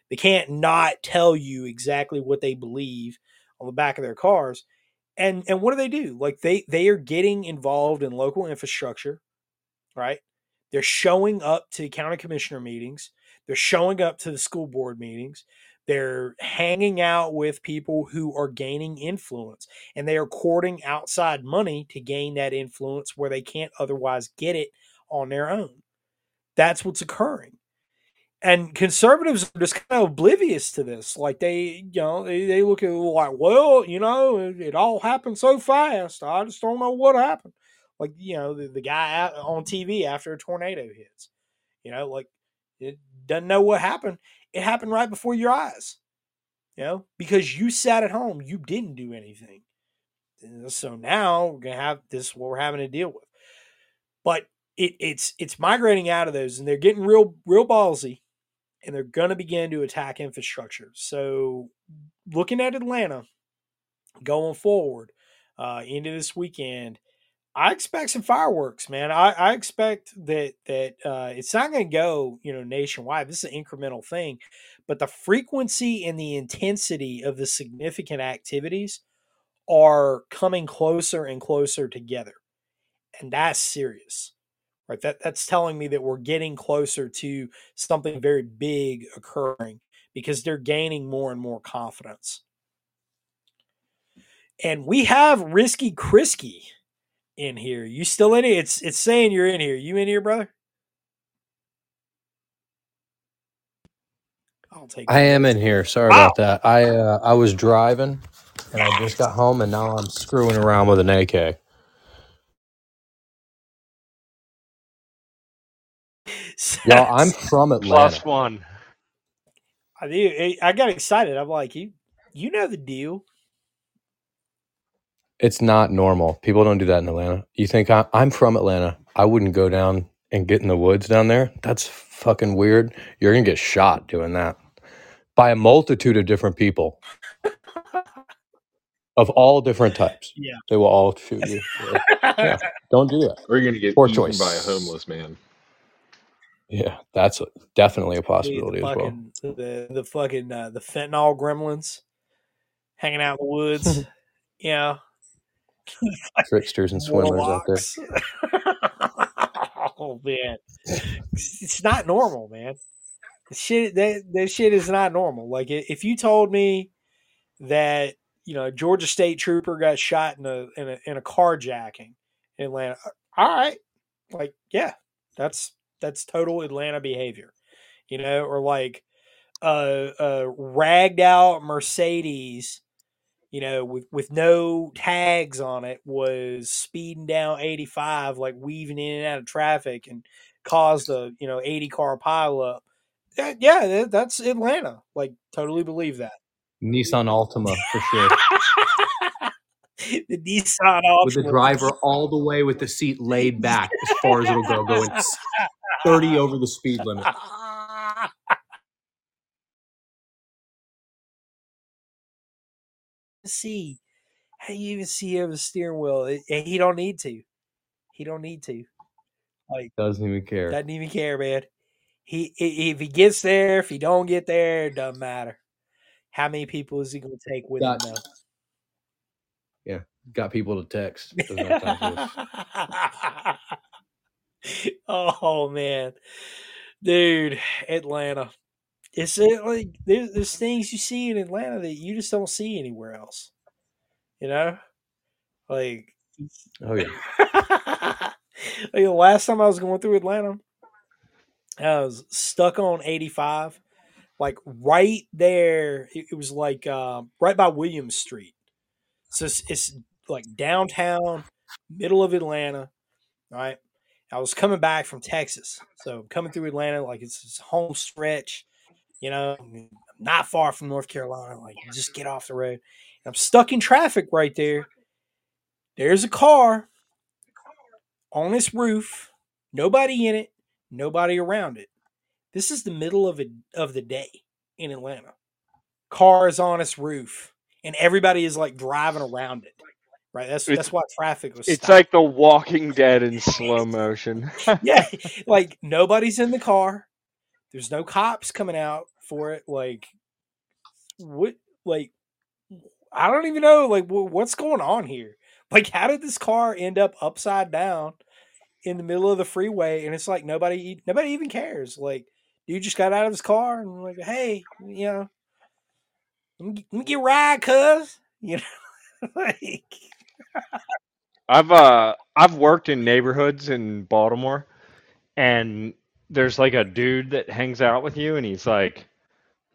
they can't not tell you exactly what they believe on the back of their cars. And and what do they do? Like they they are getting involved in local infrastructure, right? They're showing up to county commissioner meetings. They're showing up to the school board meetings. They're hanging out with people who are gaining influence and they are courting outside money to gain that influence where they can't otherwise get it on their own. That's what's occurring. And conservatives are just kind of oblivious to this. Like they, you know, they, they look at like, well, you know, it, it all happened so fast. I just don't know what happened. Like, you know, the, the guy on TV after a tornado hits, you know, like it doesn't know what happened. It happened right before your eyes, you know, because you sat at home, you didn't do anything. So now we're gonna have this is what we're having to deal with. But it, it's it's migrating out of those, and they're getting real real ballsy. and they're to begin to attack infrastructure. So, looking at Atlanta going forward uh, into this weekend, I expect some fireworks, man. I, I expect that that uh, it's not going to go, you know, nationwide. This is an incremental thing, but the frequency and the intensity of the significant activities are coming closer and closer together, and that's serious, right? That that's telling me that we're getting closer to something very big occurring because they're gaining more and more confidence. And we have Risky Krisky in here. You still in here? It's it's saying you're in here. You in here, brother? I'll take. I am in here. Sorry Wow. about that. I uh, I was driving and I just got home and now I'm screwing around with an AK. [laughs] Y'all, I'm from Plus Atlanta. one. I do. I got excited. I'm like, you you know the deal. It's not normal. People don't do that in Atlanta. You think I, I'm from Atlanta? I wouldn't go down and get in the woods down there. That's fucking weird. You're gonna get shot doing that by a multitude of different people [laughs] of all different types. Yeah. They will all shoot you. [laughs] Yeah. Don't do that. Or you're gonna get Poor eaten choice. by a homeless man. Yeah, that's a, definitely a the, possibility the as well. fucking the the fucking uh, the fentanyl gremlins hanging out in the woods. [laughs] yeah, [laughs] Tricksters and swindlers out there. [laughs] Oh man, it's not normal, man. Shit that that shit is not normal. Like if you told me that you know a Georgia State trooper got shot in a in a in a carjacking in Atlanta, uh, all right, like yeah, that's that's total Atlanta behavior, you know, or like a, a ragged out Mercedes, you know, with with no tags on it, was speeding down 85, like weaving in and out of traffic, and caused a you know 80 car pileup. Yeah, yeah, that, that's Atlanta. Like, totally believe that. Nissan Altima for sure. [laughs] the Nissan Altima with the driver all the way with the seat laid back as far as it'll go, going [laughs] 30 over the speed limit. See how you even see over the steering wheel It- and he don't need to he don't need to like Doesn't even care. doesn't even care man he if he gets there if he don't get there it doesn't matter how many people is he to take with him though Got people to text. Doesn't have time for this. oh man dude atlanta it's like there's, there's things you see in atlanta that you just don't see anywhere else you know like Oh yeah. [laughs] like the last time I was going through Atlanta, I was stuck on 85, like right there. It, it was like uh, right by Williams Street. So it's, it's like downtown, middle of Atlanta, right? I was coming back from Texas, so coming through Atlanta, like it's this home stretch, you know, not far from North Carolina. Like just get off the road. I'm stuck in traffic right there. There's a car on this roof, nobody in it, nobody around it. This is the middle of it of the day in Atlanta. Car is on its roof, and everybody is like driving around it. Right. That's It's- that's why traffic was. It's stopped. like The Walking Dead in [laughs] slow motion. [laughs] yeah, like nobody's in the car. There's no cops coming out for it. Like, what? Like, I don't even know. Like, what's going on here? Like, how did this car end up upside down in the middle of the freeway? And it's like nobody, nobody even cares. Like, dude just got out of his car and like, hey, you know, let me, get- let me get ride, cuz. [laughs] You know, [laughs] like, I've uh I've worked in neighborhoods in Baltimore and there's like a dude that hangs out with you and he's like,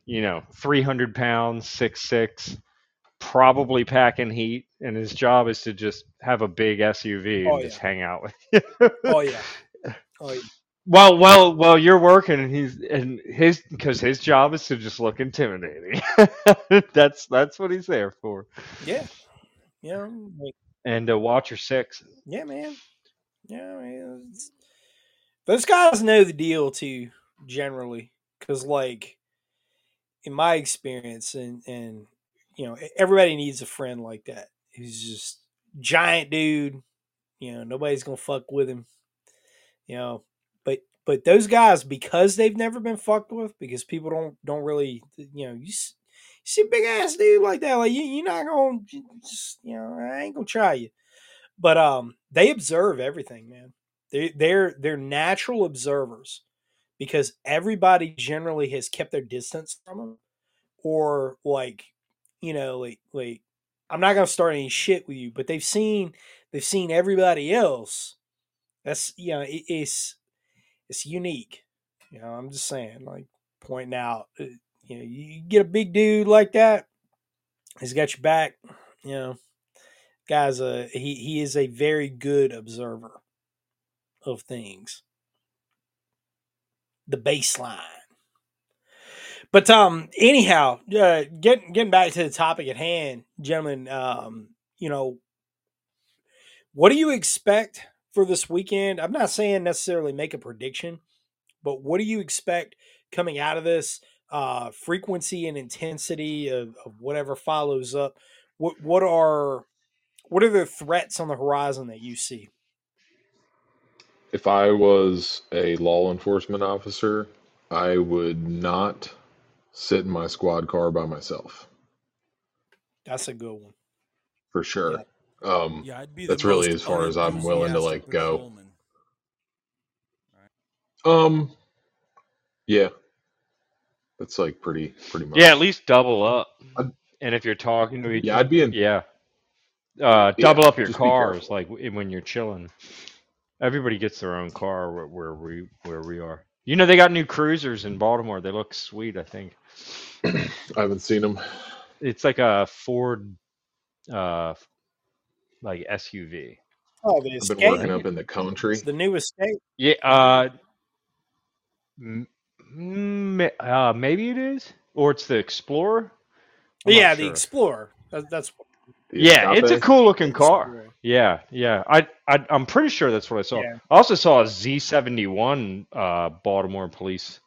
you know, three hundred pounds, six six, probably packing heat, and his job is to just have a big SUV and Oh, just hang out with you. oh yeah, [laughs] oh yeah. Well, well, well, you're working, and he's and his because his job is to just look intimidating. [laughs] that's that's what he's there for, yeah, know, like. and to watch your six. Yeah, man. Yeah, man. Those guys know the deal too, generally, because like in my experience and and you know everybody needs a friend like that who's just giant dude you know nobody's gonna fuck with him you know but but those guys because they've never been fucked with because people don't don't really you know you, see big ass dude like that like you, you're not gonna just you know i ain't gonna try you. But um they observe everything man they they're they're natural observers because everybody generally has kept their distance from them or like you know like like i'm not gonna start any shit with you but they've seen they've seen everybody else. That's you know it, it's it's unique you know i'm just saying like pointing out uh, you know you get a big dude like that he's got your back you know guy's uh, he, he is a very good observer of things. The baseline. But um anyhow uh getting getting back to the topic at hand gentlemen um you know what do you expect for this weekend? I'm not saying necessarily make a prediction but what do you expect coming out of this uh frequency and intensity of, of whatever follows up? What what are what are the threats on the horizon that you see If I was a law enforcement officer, I would not sit in my squad car by myself that's a good one for sure. Um, Yeah, I'd be the that's really as far as I'm willing to like go. patrolman. Um, yeah, that's like pretty pretty much. Yeah, at least double up. I'd- And if you're talking to each Yeah, I'd be in. yeah, uh, Yeah, double up your cars like when you're chilling. Everybody gets their own car where, where we where we are. You know they got new cruisers in Baltimore. They look sweet. I think [clears throat] I haven't seen them. it's like a Ford, uh, like SUV. oh the I've been escape working up in the country. it's the new escape Yeah, uh, m- m- uh, maybe it is, or it's the Explorer. I'm not yeah the sure. explorer that, that's The Yeah, it's a cool looking car. Explorer. Yeah, yeah. I, I I'm pretty sure that's what I saw. Yeah. I also saw a Z71 uh, Baltimore police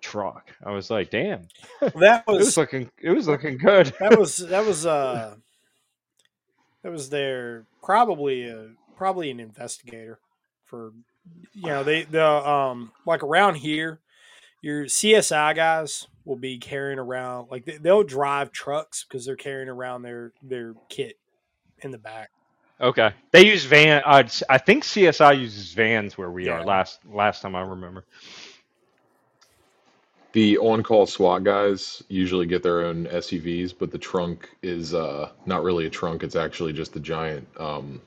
truck. I was like, damn, Well, that it was was looking it was looking good. that [laughs] was that was uh that was their probably a probably an investigator for you know they the um like around here your CSI guys will be carrying around like they, they'll drive trucks because they're carrying around their their kit in the back. okay, they use van. Uh, I think CSI uses vans where we Yeah. are. Last last time I remember. The on-call SWAT guys usually get their own SUVs, but the trunk is uh, not really a trunk. It's actually just a giant. Um,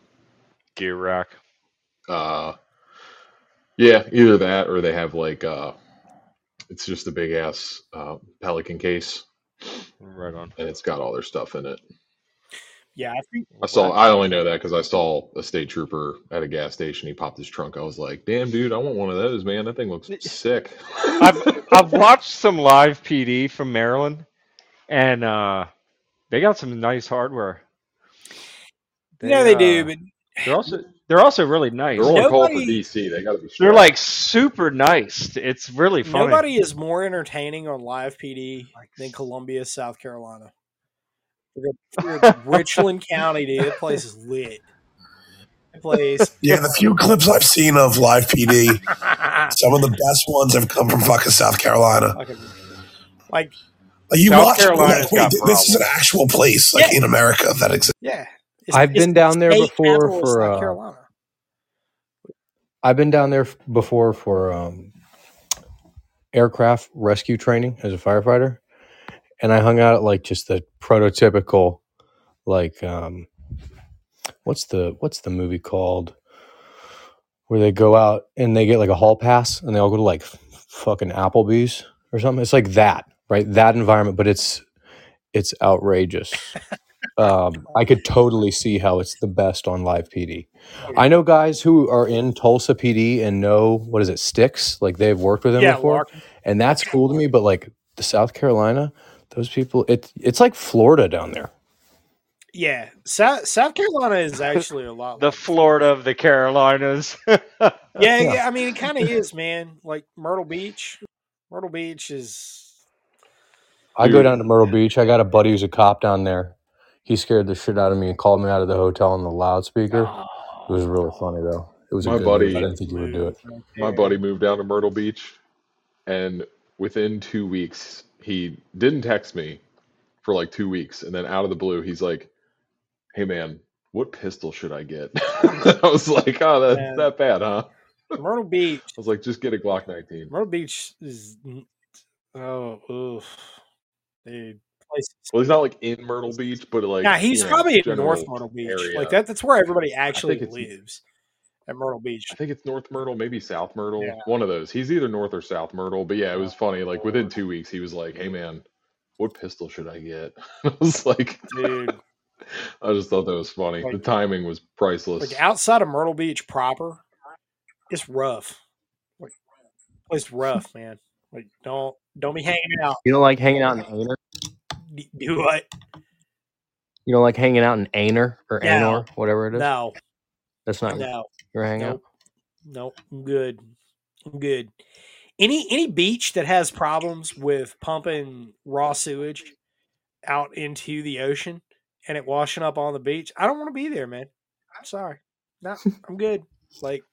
Gear rack. uh, yeah, either that or they have like uh, it's just a big ass uh, Pelican case, Right on. and it's got all their stuff in it. Yeah, I think I saw. I only know that because I saw a state trooper at a gas station. He popped his trunk. I was like, "Damn, dude, I want one of those, man. That thing looks sick." I've [laughs] I've watched some live PD from Maryland, and uh, they got some nice hardware. yeah they do, uh, but They're also they're also really nice. They're on call for DC. They got to be. They're like super nice. It's really funny. nobody is more entertaining on live PD than Columbia, South Carolina. We're we're [laughs] Richland County, dude. That place is lit. That place. [laughs] Yeah, the few clips I've seen of live PD, [laughs] some of the best ones have come from fucking South Carolina. fucking- like, Like you South watch Carolina's like, wait, got th- this is an actual place, like Yeah. in America that exists. yeah. I've been down there before for, South uh, Carolina. I've been down there before for um, aircraft rescue training as a firefighter, and I hung out at like just the prototypical, like um, what's the what's the movie called where they go out and they get like a hall pass and they all go to like fucking Applebee's or something. It's like that, right? That environment, but it's it's outrageous. [laughs] um, I could totally see how it's the best on live PD. I know guys who are in Tulsa PD and know what is it, Sticks? Like they've worked with him Yeah, before, Larkin. and that's cool to me. But like the South Carolina, those people, it it's like Florida down there. Yeah, South South Carolina is actually a lot. [laughs] the like- Florida of the Carolinas. [laughs] yeah, yeah. I mean, it kind of is, man. Like Myrtle Beach, Myrtle Beach is. I go Dude. down to Myrtle Beach. I got a buddy who's a cop down there. He scared the shit out of me and called me out of the hotel on the loudspeaker. It was really oh. funny though. It was a My good move. buddy- I didn't think you would do it. My buddy moved down to Myrtle Beach, and within two weeks, he didn't text me for like two weeks, and then out of the blue, he's like, "Hey man, what pistol should I get?" [laughs] I was like, "Oh, that's Man. that bad, huh?" Myrtle Beach. I was like, "Just get a Glock 19." Myrtle Beach is. Oh, oof. Dude. Place Well, he's not like in Myrtle Beach, but like, yeah, he's you know, probably in North Myrtle Beach. area. Like that. That's where everybody actually lives. At Myrtle Beach. I think it's North Myrtle, maybe South Myrtle, Yeah. one of those. He's either North or South Myrtle, but yeah, it was funny. Like within two weeks, he was like, "Hey man, what pistol should I get?" [laughs] I was like, Dude. [laughs] I just thought that was funny. the timing was priceless. like outside of Myrtle Beach proper, it's rough. Like it's rough, man. Like don't don't be hanging out. You don't like hanging out in the D- [laughs] Do what? You don't like hanging out in Anor or No. Anor, whatever it is? No, That's not no, your hangout. nope, nope. I'm good. I'm good. Any any beach that has problems with pumping raw sewage out into the ocean and it washing up on the beach, I don't want to be there, man. I'm sorry. No, I'm good. Like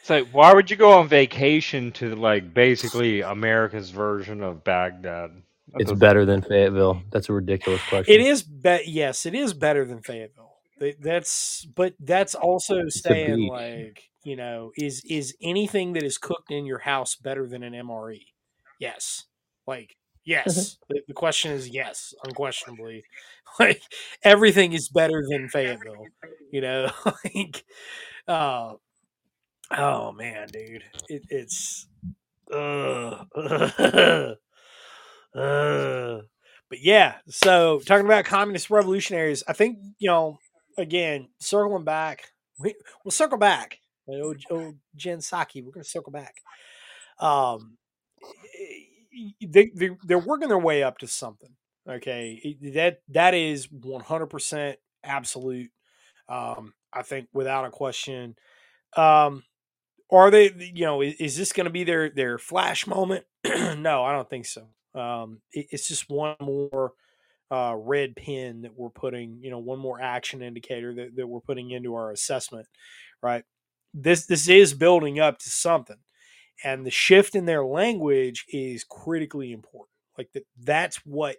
It's like, why would you go on vacation to like basically America's version of Baghdad? It's better than Fayetteville. That's a ridiculous question. It is bet yes, it is better than Fayetteville. That's but that's also a saying like, you know, is is anything that is cooked in your house better than an MRE? Yes. Like yes. the, the question is yes, unquestionably. [laughs] Like everything is better than Fayetteville. You know, [laughs] like uh oh man, dude. It, it's uh, [laughs] uh but yeah, so talking about communist revolutionaries, I think you know, again, circling back, we, we'll circle back. Oh, oh Jen Psaki, we're going to circle back. Um, they, they they're working their way up to something. Okay, that that is one hundred percent absolute. Um, I think without a question. Um, are they? You know, is, is this going to be their their flash moment? [clears throat] no, I don't think so. Um, it, it's just one more uh, red pin that we're putting. You know, one more action indicator that, that we're putting into our assessment. Right. This this is building up to something, and the shift in their language is critically important. Like that, that's what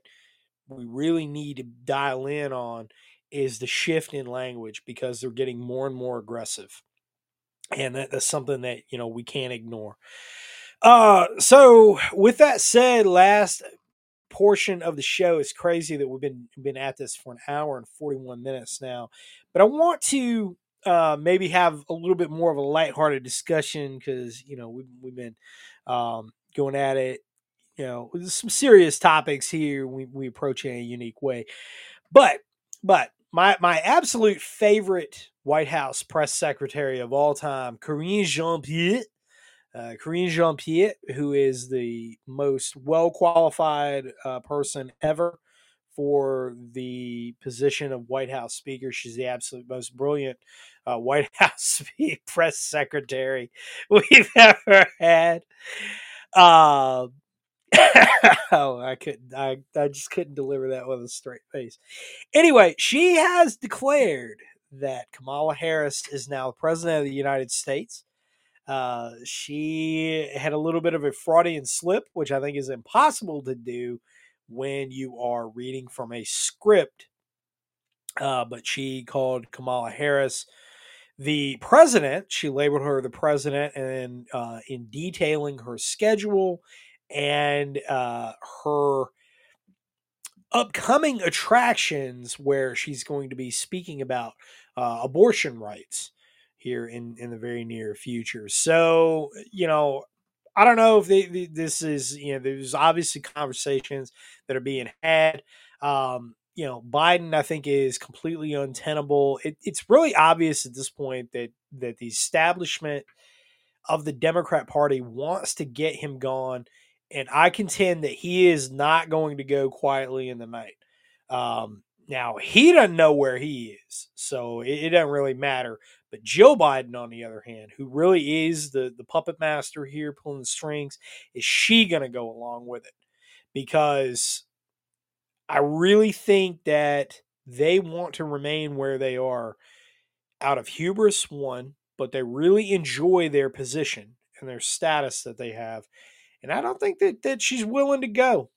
we really need to dial in on is the shift in language because they're getting more and more aggressive and that, that's something that you know we can't ignore uh so with that said last portion of the show is crazy that we've been been at this for an hour and 41 minutes now but i want to uh maybe have a little bit more of a lighthearted discussion because you know we've, we've been um going at it you know some serious topics here we, we approach it in a unique way. But but my my absolute favorite White House press secretary of all time, Karine Jean Pierre, uh, Karine Jean Pierre, who is the most well qualified uh, person ever for the position of White House Speaker. She's the absolute most brilliant uh, [laughs] White House press secretary [laughs] we've ever had. Uh, [laughs] oh, I couldn't. I, I just couldn't deliver that with a straight face. Anyway, she has declared that Kamala Harris is now the president of the United States. Uh, she had a little bit of a Freudian slip, which I think is impossible to do when you are reading from a script. Uh, but she called Kamala Harris the president. She labeled her the president, and uh, in detailing her schedule and uh, her upcoming attractions where she's going to be speaking about uh, abortion rights here in, in the very near future. So, you know, I don't know if they, they- this is, you know, there's obviously conversations that are being had. Um, you know, Biden, I think, is completely untenable. It, it's really obvious at this point that that the establishment of the Democrat Party wants to get him gone and I contend that he is not going to go quietly in the night. Um, now he doesn't know where he is, so it, it doesn't really matter. But Joe Biden, on the other hand, who really is the the puppet master here, pulling the strings, is she going to go along with it? Because I really think that they want to remain where they are out of hubris, one, but they really enjoy their position and their status that they have. And I don't think that, that she's willing to go.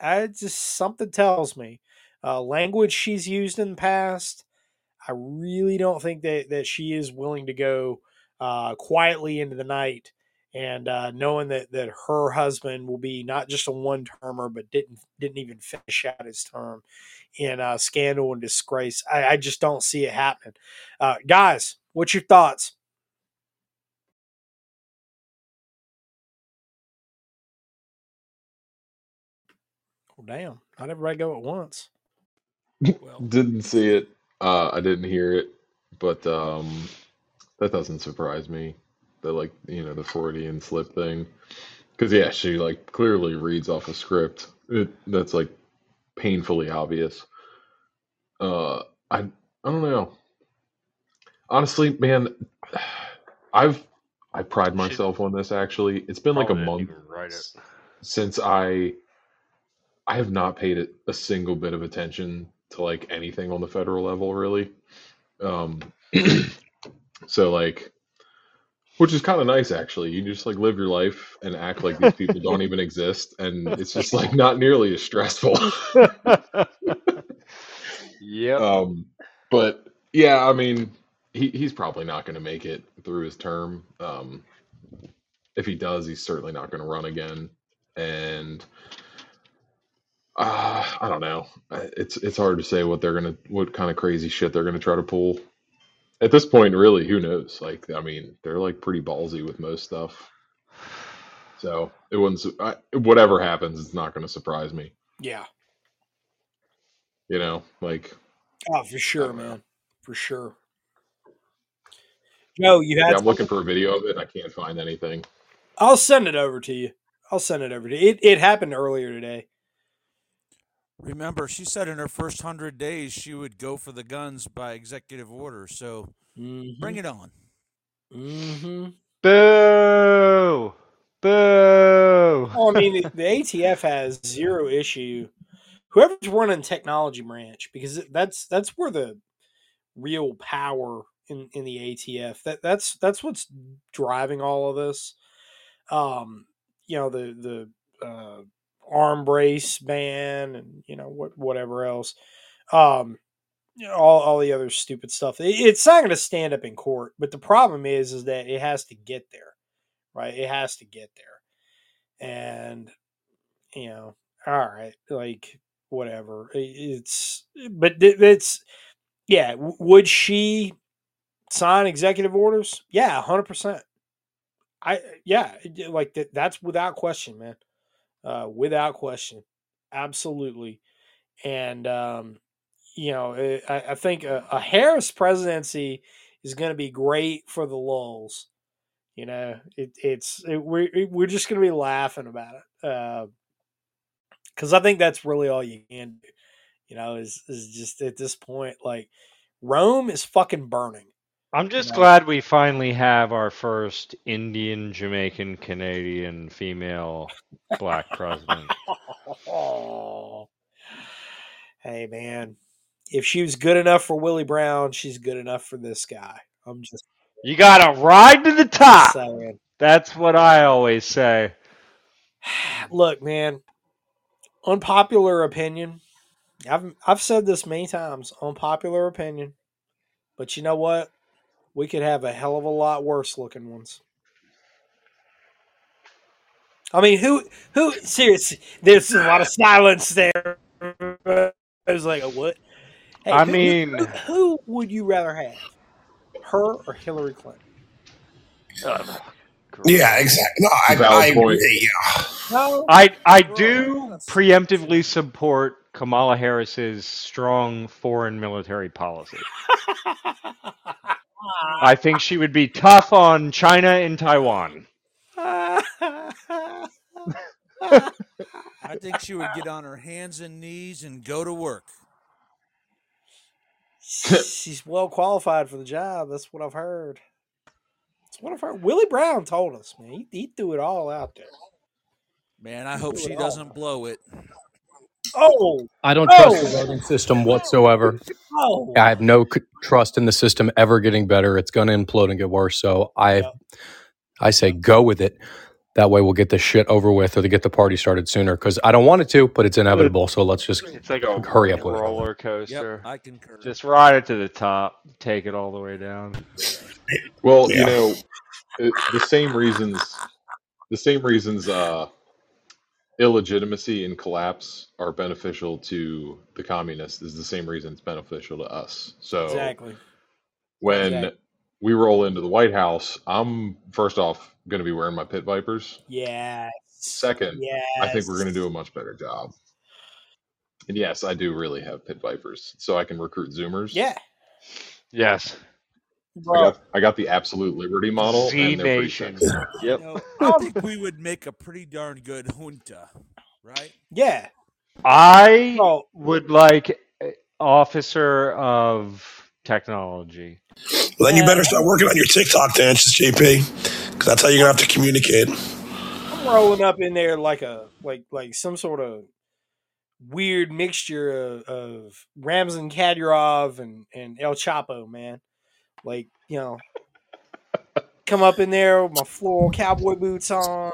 I just something tells me. Uh, language she's used in the past, I really don't think that, that she is willing to go uh, quietly into the night and uh, knowing that that her husband will be not just a one termer, but didn't didn't even finish out his term in uh, scandal and disgrace. I, I just don't see it happening. Uh, guys, what's your thoughts? Well, damn, not everybody go at once. Well, [laughs] Didn't see it. Uh, I didn't hear it, but um, that doesn't surprise me. The like, you know, the Freudian slip thing. Because yeah, she like clearly reads off a script. It, that's like painfully obvious. Uh, I I don't know. Honestly, man, [sighs] I've I pride myself on this actually. It's been like a month since I I have not paid it a single bit of attention to like anything on the federal level really. Um [clears throat] so like which is kind of nice actually. You just like live your life and act like these people don't even exist and it's just like not nearly as stressful. [laughs] yeah um but yeah, I mean he he's probably not going to make it through his term. Um if he does, he's certainly not going to run again. And uh, I don't know. It's it's hard to say what they're gonna what kind of crazy shit they're gonna try to pull. At this point, really, who knows? Like, I mean, they're like pretty ballsy with most stuff. So it wouldn't. I, whatever happens, it's not going to surprise me. Yeah. You know, like Oh, for sure, know. man. For sure. Joe, you Yeah, had I'm looking for a video of it. I can't find anything. I'll send it over to you. I'll send it over to you. It, it happened earlier today. Remember, she said in her first hundred days she would go for the guns by executive order. So Mm-hmm. bring it on. Mm-hmm. Boo! Boo! Well, I mean, the, the ATF has zero issue. Whoever's running technology branch, because that's that's where the real power in, in the ATF. That that's that's what's driving all of this. Um, you know, the the uh, arm brace ban and you know what whatever else. Um, all all the other stupid stuff. It, it's not going to stand up in court. But the problem is, is that it has to get there, right? It has to get there, and you know, all right, like whatever. I- It's but it's yeah. Would she sign executive orders? Yeah, hundred percent. I yeah, like that. That's without question, man. Uh, without question, absolutely. And um, you know, eh, I, I think a, a Harris presidency is going to be great for the lulls. You know, it, it's it, we're it- we're just going to be laughing about it because I think that's really all you can do. You know, is is just at this point like Rome is fucking burning. I'm just glad we finally have our first Indian, Jamaican, Canadian female black president. [laughs] hey man, if she was good enough for Willie Brown, she's good enough for this guy. I'm just You gotta ride to the top. That's what I always say. [sighs] Look, man, unpopular opinion. I've I've said this many times. Unpopular opinion, but you know what? We could have a hell of a lot worse looking ones. I mean, who who seriously? There's a lot of silence there. I was like, what? Hey, I who- who- mean- who, who would you rather have, her or Hillary Clinton? Ugh, Yeah, exactly. No, I, Valid I agree. Yeah. No, I I do preemptively support Kamala Harris's strong foreign military policy. [laughs] I think she would be tough on China and Taiwan. I think she would get on her hands and knees and go to work. she's well qualified for the job. That's what I've heard. That's what I've heard. Willie Brown told us, man. He, he threw it all out there. Man, I hope she doesn't blow it. Oh, I don't trust the voting system whatsoever. oh, I have no c- trust in the system ever getting better. It's going to implode and get worse. So I, Yep. I say go with it. That way we'll get this shit over with or to get the party started sooner. Because I don't want it to, but it's inevitable. So let's just It's like a hurry up with it. roller Yep, coaster. I concur. Just ride it to the top, take it all the way down. Well, Yeah. you know, it, the same reasons, the same reasons, uh, illegitimacy and collapse are beneficial to the communists is the same reason it's beneficial to us. So exactly. when Exactly. we roll into the White House, I'm first off going to be wearing my pit vipers. Yes. Second, yes. I think we're going to do a much better job. And yes, I do really have pit vipers, so I can recruit Zoomers. Yeah, Yes. I got I got the absolute liberty model, Z and they're pretty Nation. [laughs] Yep. You know, [laughs] I think we would make a pretty darn good junta, right? Yeah. I Oh, would like officer of technology. Well, then you better start working on your TikTok dances, JP, because that's how you're gonna have to communicate. I'm rolling up in there like a like like some sort of weird mixture of, of Ramzan Kadyrov and and El Chapo, man. Like you know, come up in there with my floral cowboy boots on.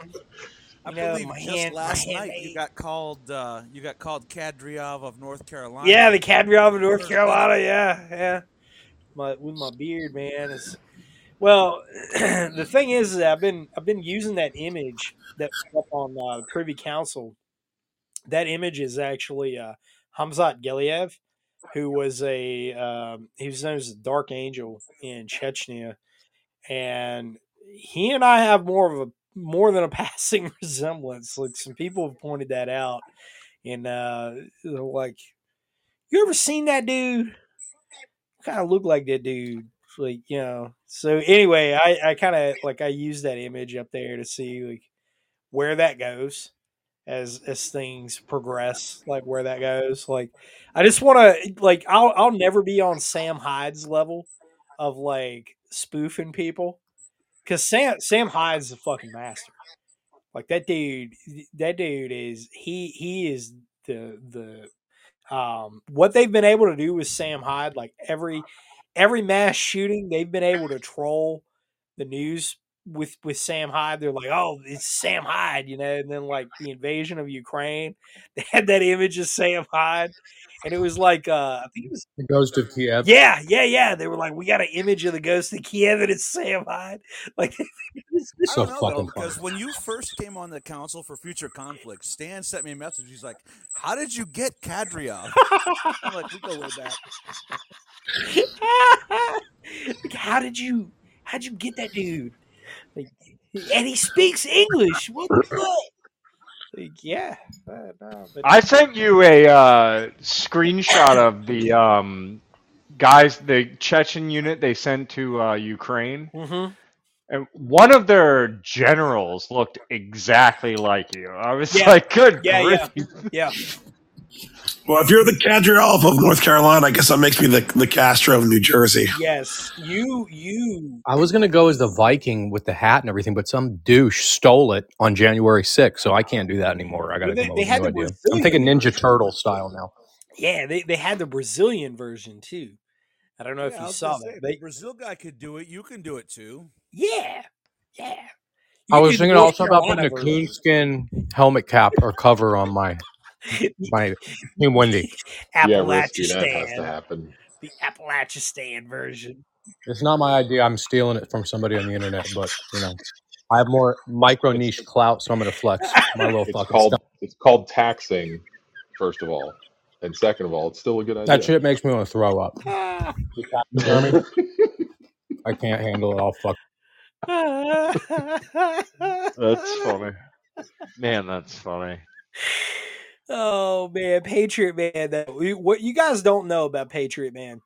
I You know, believe my just hand, last hand night you got called uh, you got called Kadyrov of North Carolina. Yeah, the Kadyrov of North Carolina. Yeah, yeah. My with my beard, man. It's well. [clears throat] the thing is, that I've been I've been using that image that up on uh, Privy Council. That image is actually uh, Hamzat Gelayev, who was a um, he was known as the Dark Angel in Chechnya, and he and I have more of a more than a [laughs] passing resemblance. Like some people have pointed that out, and uh, like, "You ever seen that dude? Kind of look like that dude." Like you know. So anyway, I I kind of like I use that image up there to see like where that goes as as things progress like where that goes like i just want to like i'll i'll never be on sam hyde's level of like spoofing people because sam sam hyde's a fucking master. Like that dude that dude is he he is the the um what they've been able to do with sam hyde like every every mass shooting they've been able to troll the news with with Sam Hyde. They're like, oh, it's Sam Hyde, you know. And then like the invasion of Ukraine, [laughs] they had that image of Sam Hyde, and it was like, uh, I think it was, The Ghost of Kiev. yeah, yeah, yeah. They were like, we got an image of the ghost of Kiev, and it's Sam Hyde. [laughs] Like, [laughs] it's- So don't know though, fucking because when you first came on the Council for Future Conflict, Stan sent me a message. He's like, "How did you get Kadyrov?" I'm like, "We go way back." like, how did you how'd you get that dude? Like, and he speaks English. What the fuck? Like, yeah, uh, no, but I sent you a uh, screenshot of the um, guys, the Chechen unit they sent to uh, Ukraine, Mhm. and one of their generals looked exactly like you. I was Yeah. like, "Good Yeah, yeah. grief!" yeah. Well, if you're the Kadyrov of North Carolina, I guess that makes me the, the Castro of New Jersey. Yes, you you I was gonna go as the Viking with the hat and everything, but some douche stole it on January 6th, so I can't do that anymore. I gotta Well, they- come they had new the idea. I'm thinking Ninja Turtle style now. yeah, they, they had the Brazilian version too. I don't know Yeah, if you saw gonna that. They, the Brazil guy could do it. You can do it too. yeah, yeah. I was thinking North also about putting a coonskin helmet cap or cover on my my Team Wendy. Yeah, risky. That has to happen. the Appalachian version. It's not my idea. I'm stealing it from somebody on the internet, but you know, I have more micro niche clout, so I'm gonna flex my little [laughs] It's fucking called stuff. it's called taxing, first of all, and second of all, it's still a good idea. That shit makes me want to throw up. [laughs] Ah. Jeremy, [laughs] I can't handle it. I'll fuck. That's funny, man. That's funny. Oh man, Patriot Man. Though we- what you guys don't know about Patriot Man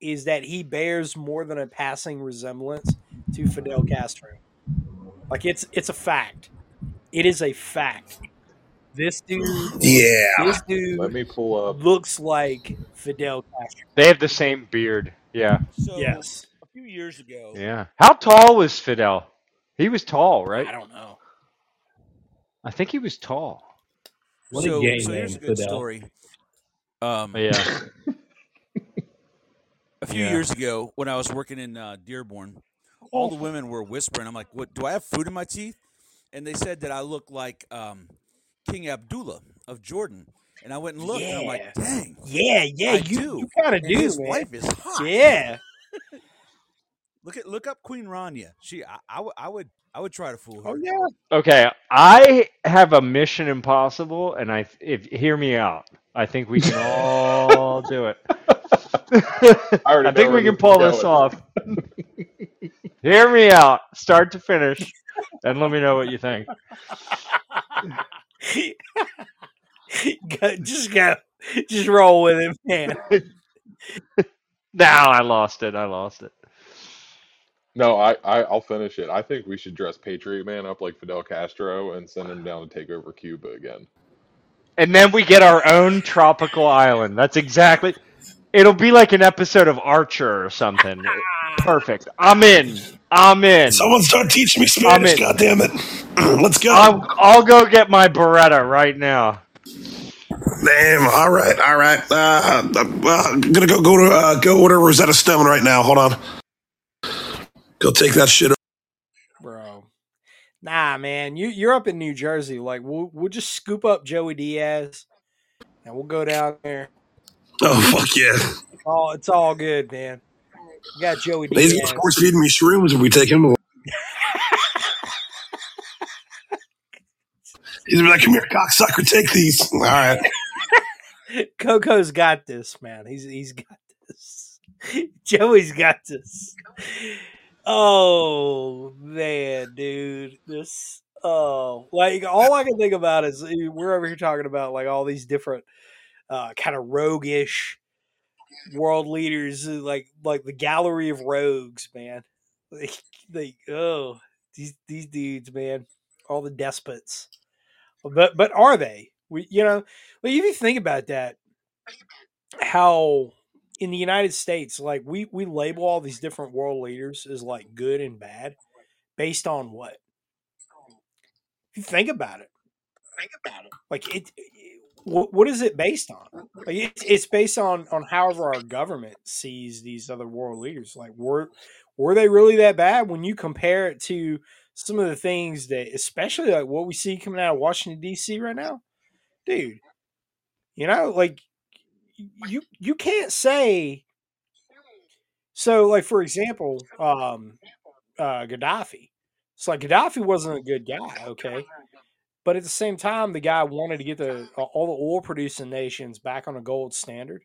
is that he bears more than a passing resemblance to Fidel Castro. Like it's it's a fact. It is a fact. This dude, Yeah. this dude Let me pull up. looks like Fidel Castro. They have the same beard. Yeah. So Yes, a few years ago, Yeah. How tall was Fidel? He was tall, right? I don't know. I think he was tall. What a so, gay so here's name, a good Fidel. story. Um, Yeah. [laughs] a few Yeah. years ago, when I was working in uh, Dearborn, all the women were whispering. I'm like, "What? Do I have food in my teeth?" And they said that I look like um, King Abdullah of Jordan. And I went and looked, and I'm like, "Dang, Yeah, yeah, I you, do." you kind of And do, his man. wife is hot. Yeah, [laughs] Look at look up Queen Rania. She, I, I, would- I would, I would try to fool her. oh yeah. Okay, I have a Mission Impossible, and I if hear me out. I think we can all do it. [laughs] I I think we can pull this going. off. [laughs] hear me out, start to finish, and let me know what you think. [laughs] go, just go, just roll with it, man. Now I lost it. I lost it. No, I, I I'll finish it. I think we should dress Patriot Man up like Fidel Castro and send him down to take over Cuba again. And then we get our own tropical island. That's exactly. It'll be like an episode of Archer or something. Perfect. I'm in. I'm in. Someone start teaching me I'm Spanish. in. God damn it. Let's go. I'll, I'll go get my Beretta right now. Damn. All right. All right. Uh, uh, I'm gonna go go to uh, go order Rosetta Stone right now. Hold on. Go take that shit. bro. Nah, man, you you're up in New Jersey. Like we'll we'll just scoop up Joey Diaz, and we'll go down there. Oh fuck yeah. It's all it's all good, man. Got Joey He's Diaz. of course feeding me shrooms if we take him away. [laughs] He's gonna be like, come here, cocksucker, take these. [laughs] All right. Coco's got this, man. He's he's got this. [laughs] Joey's got this. Oh man, dude, this. Oh, like all I can think about is eh, we're over here talking about like all these different, uh, kind of roguish world leaders, uh, like like the gallery of rogues, man. Like, like oh, these these dudes, man, all the despots. But but are they? We you know, well, if you think about that, how in the United States, like we we label all these different world leaders as like good and bad, based on what? If you think about it, think about it. Like it, it- what, what is it based on? Like it's, it's based on on however our government sees these other world leaders. Like were were they really that bad when you compare it to some of the things that, especially like what we see coming out of Washington D.C. right now, dude? You know, like you you can't say. So, like for example, um, uh, Gaddafi. It's like Gaddafi wasn't a good guy, okay, but at the same time, the guy wanted to get the uh, all the oil producing nations back on a gold standard,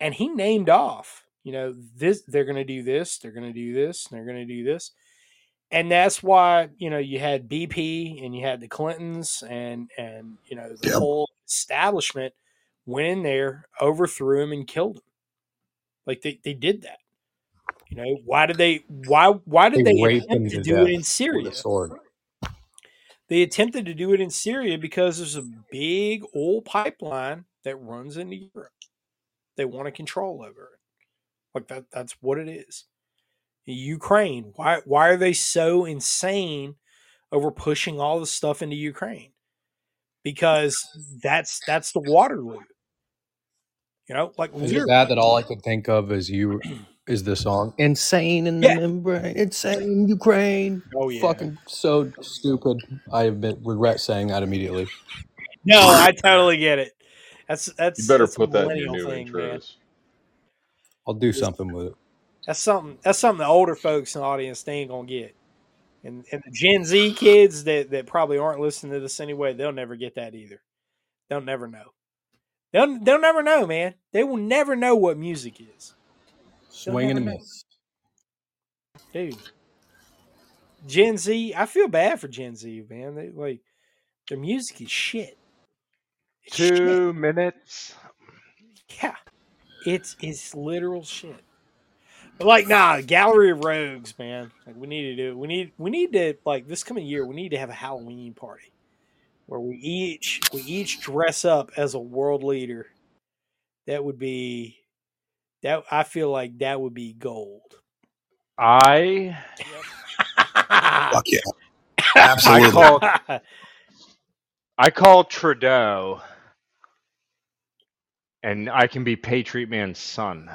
and he named off, you know, this they're going to do this, they're going to do this, and they're going to do this, and that's why you know you had BP and you had the Clintons and and you know the Yep. whole establishment went in there, overthrew him, and killed him. Like they, they did that. You know why did they why why did They they attempt to to do it in Syria? They attempted to do it in Syria because there's a big oil pipeline that runs into Europe. They want to control over it. Like that that's what it is. Ukraine. Why why are they so insane over pushing all the stuff into Ukraine? Because that's that's the Waterloo. You know, like Is it literally. bad that all I could think of is you is the song "Insane in Yeah. the Membrane"? Insane Ukraine. Oh yeah. Fucking so stupid. I admit, regret saying that immediately. No, I totally get it. That's that's You better that's put that in your new thing, intros. I'll do Just- something with it. That's something. That's something the older folks in the audience they ain't gonna get, and and the Gen Z kids that that probably aren't listening to this anyway, they'll never get that either. They'll never know. They'll they'll never know, man. They will never know what music is, Swing and a miss. dude. Gen Z, I feel bad for Gen Z, man. They like their music is shit. It's shit. Two minutes. Yeah, it's it's literal shit. But like, nah, Gallery of Rogues, man. Like, we need to do. We need we need to like this coming year. We need to have a Halloween party where we each we each dress up as a world leader. That would be that. I feel like that would be gold. I [laughs] Fuck yeah. I Absolutely. call I call Trudeau, and I can be Patriot Man's son,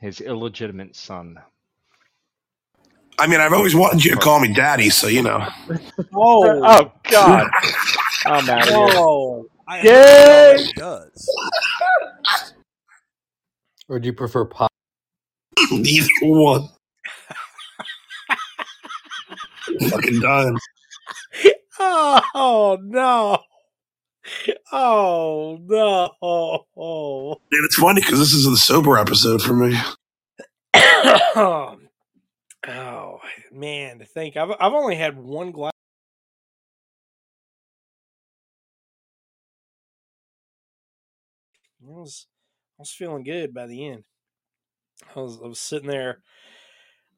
his illegitimate son. I mean, I've always wanted you to call me daddy, so you know. oh, [laughs] Oh God, [laughs] I'm out of here. oh, I Yay! he does. Or do you prefer pop? [laughs] Either one. Fucking done. oh no, oh no. And it's funny because this is the sober episode for me. [coughs] oh man, to think I've I've only had one glass. I was I was feeling good by the end. I was I was sitting there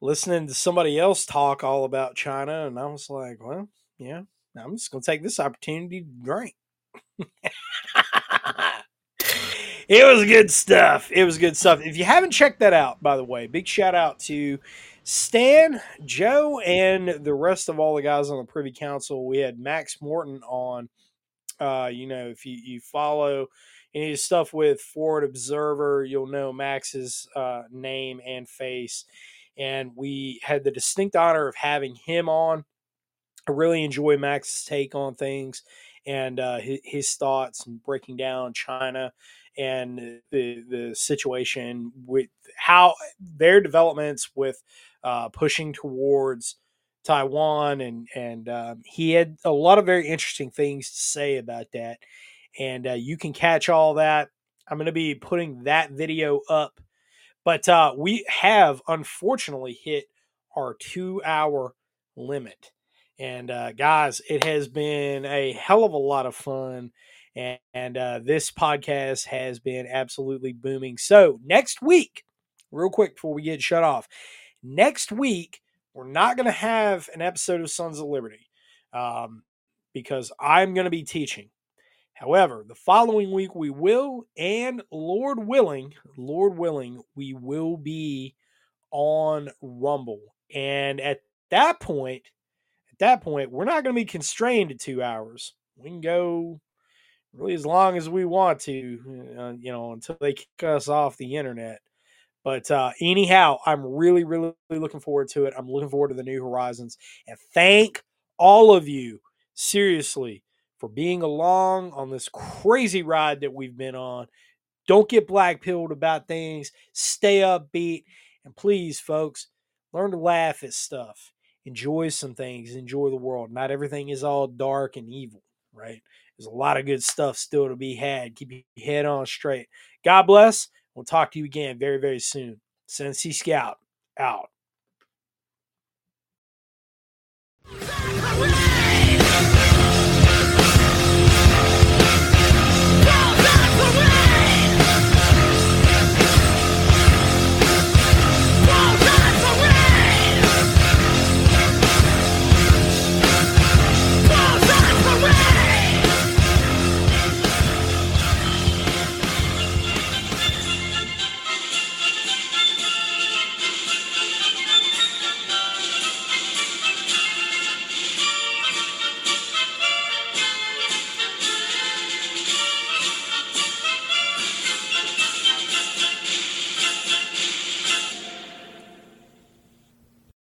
listening to somebody else talk all about China, and I was like, well, yeah, I'm just gonna take this opportunity to drink. It was good stuff. It was good stuff. If you haven't checked that out, by the way, big shout out to Stan, Joe, and the rest of all the guys on the Privy Council. We had Max Morton on. Uh, you know, if you, you follow any stuff with Forward Observer, you'll know Max's uh, name and face. And we had the distinct honor of having him on. I really enjoy Max's take on things and uh, his, his thoughts and breaking down China and the the situation with how their developments with uh, pushing towards Taiwan and and um, he had a lot of very interesting things to say about that. And uh, you can catch all that. I'm going to be putting that video up, but uh, we have unfortunately hit our two hour limit. And uh, guys, it has been a hell of a lot of fun. And, and uh, this podcast has been absolutely booming. So, next week, real quick before we get shut off, next week, we're not going to have an episode of Sons of Liberty um, because I'm going to be teaching. However, the following week we will, and Lord willing, Lord willing, we will be on Rumble. And at that point, that point, we're not going to be constrained to two hours. We can go really as long as we want to, uh, you know, until they kick us off the internet. But uh, anyhow, I'm really, really looking forward to it. I'm looking forward to the new horizons. And thank all of you, seriously, for being along on this crazy ride that we've been on. Don't get black pilled about things. Stay upbeat. And please, folks, learn to laugh at stuff. Enjoy some things. Enjoy the world. Not everything is all dark and evil, right? There's a lot of good stuff still to be had. Keep your head on straight. God bless. We'll talk to you again very, very soon. Sensi Scout out.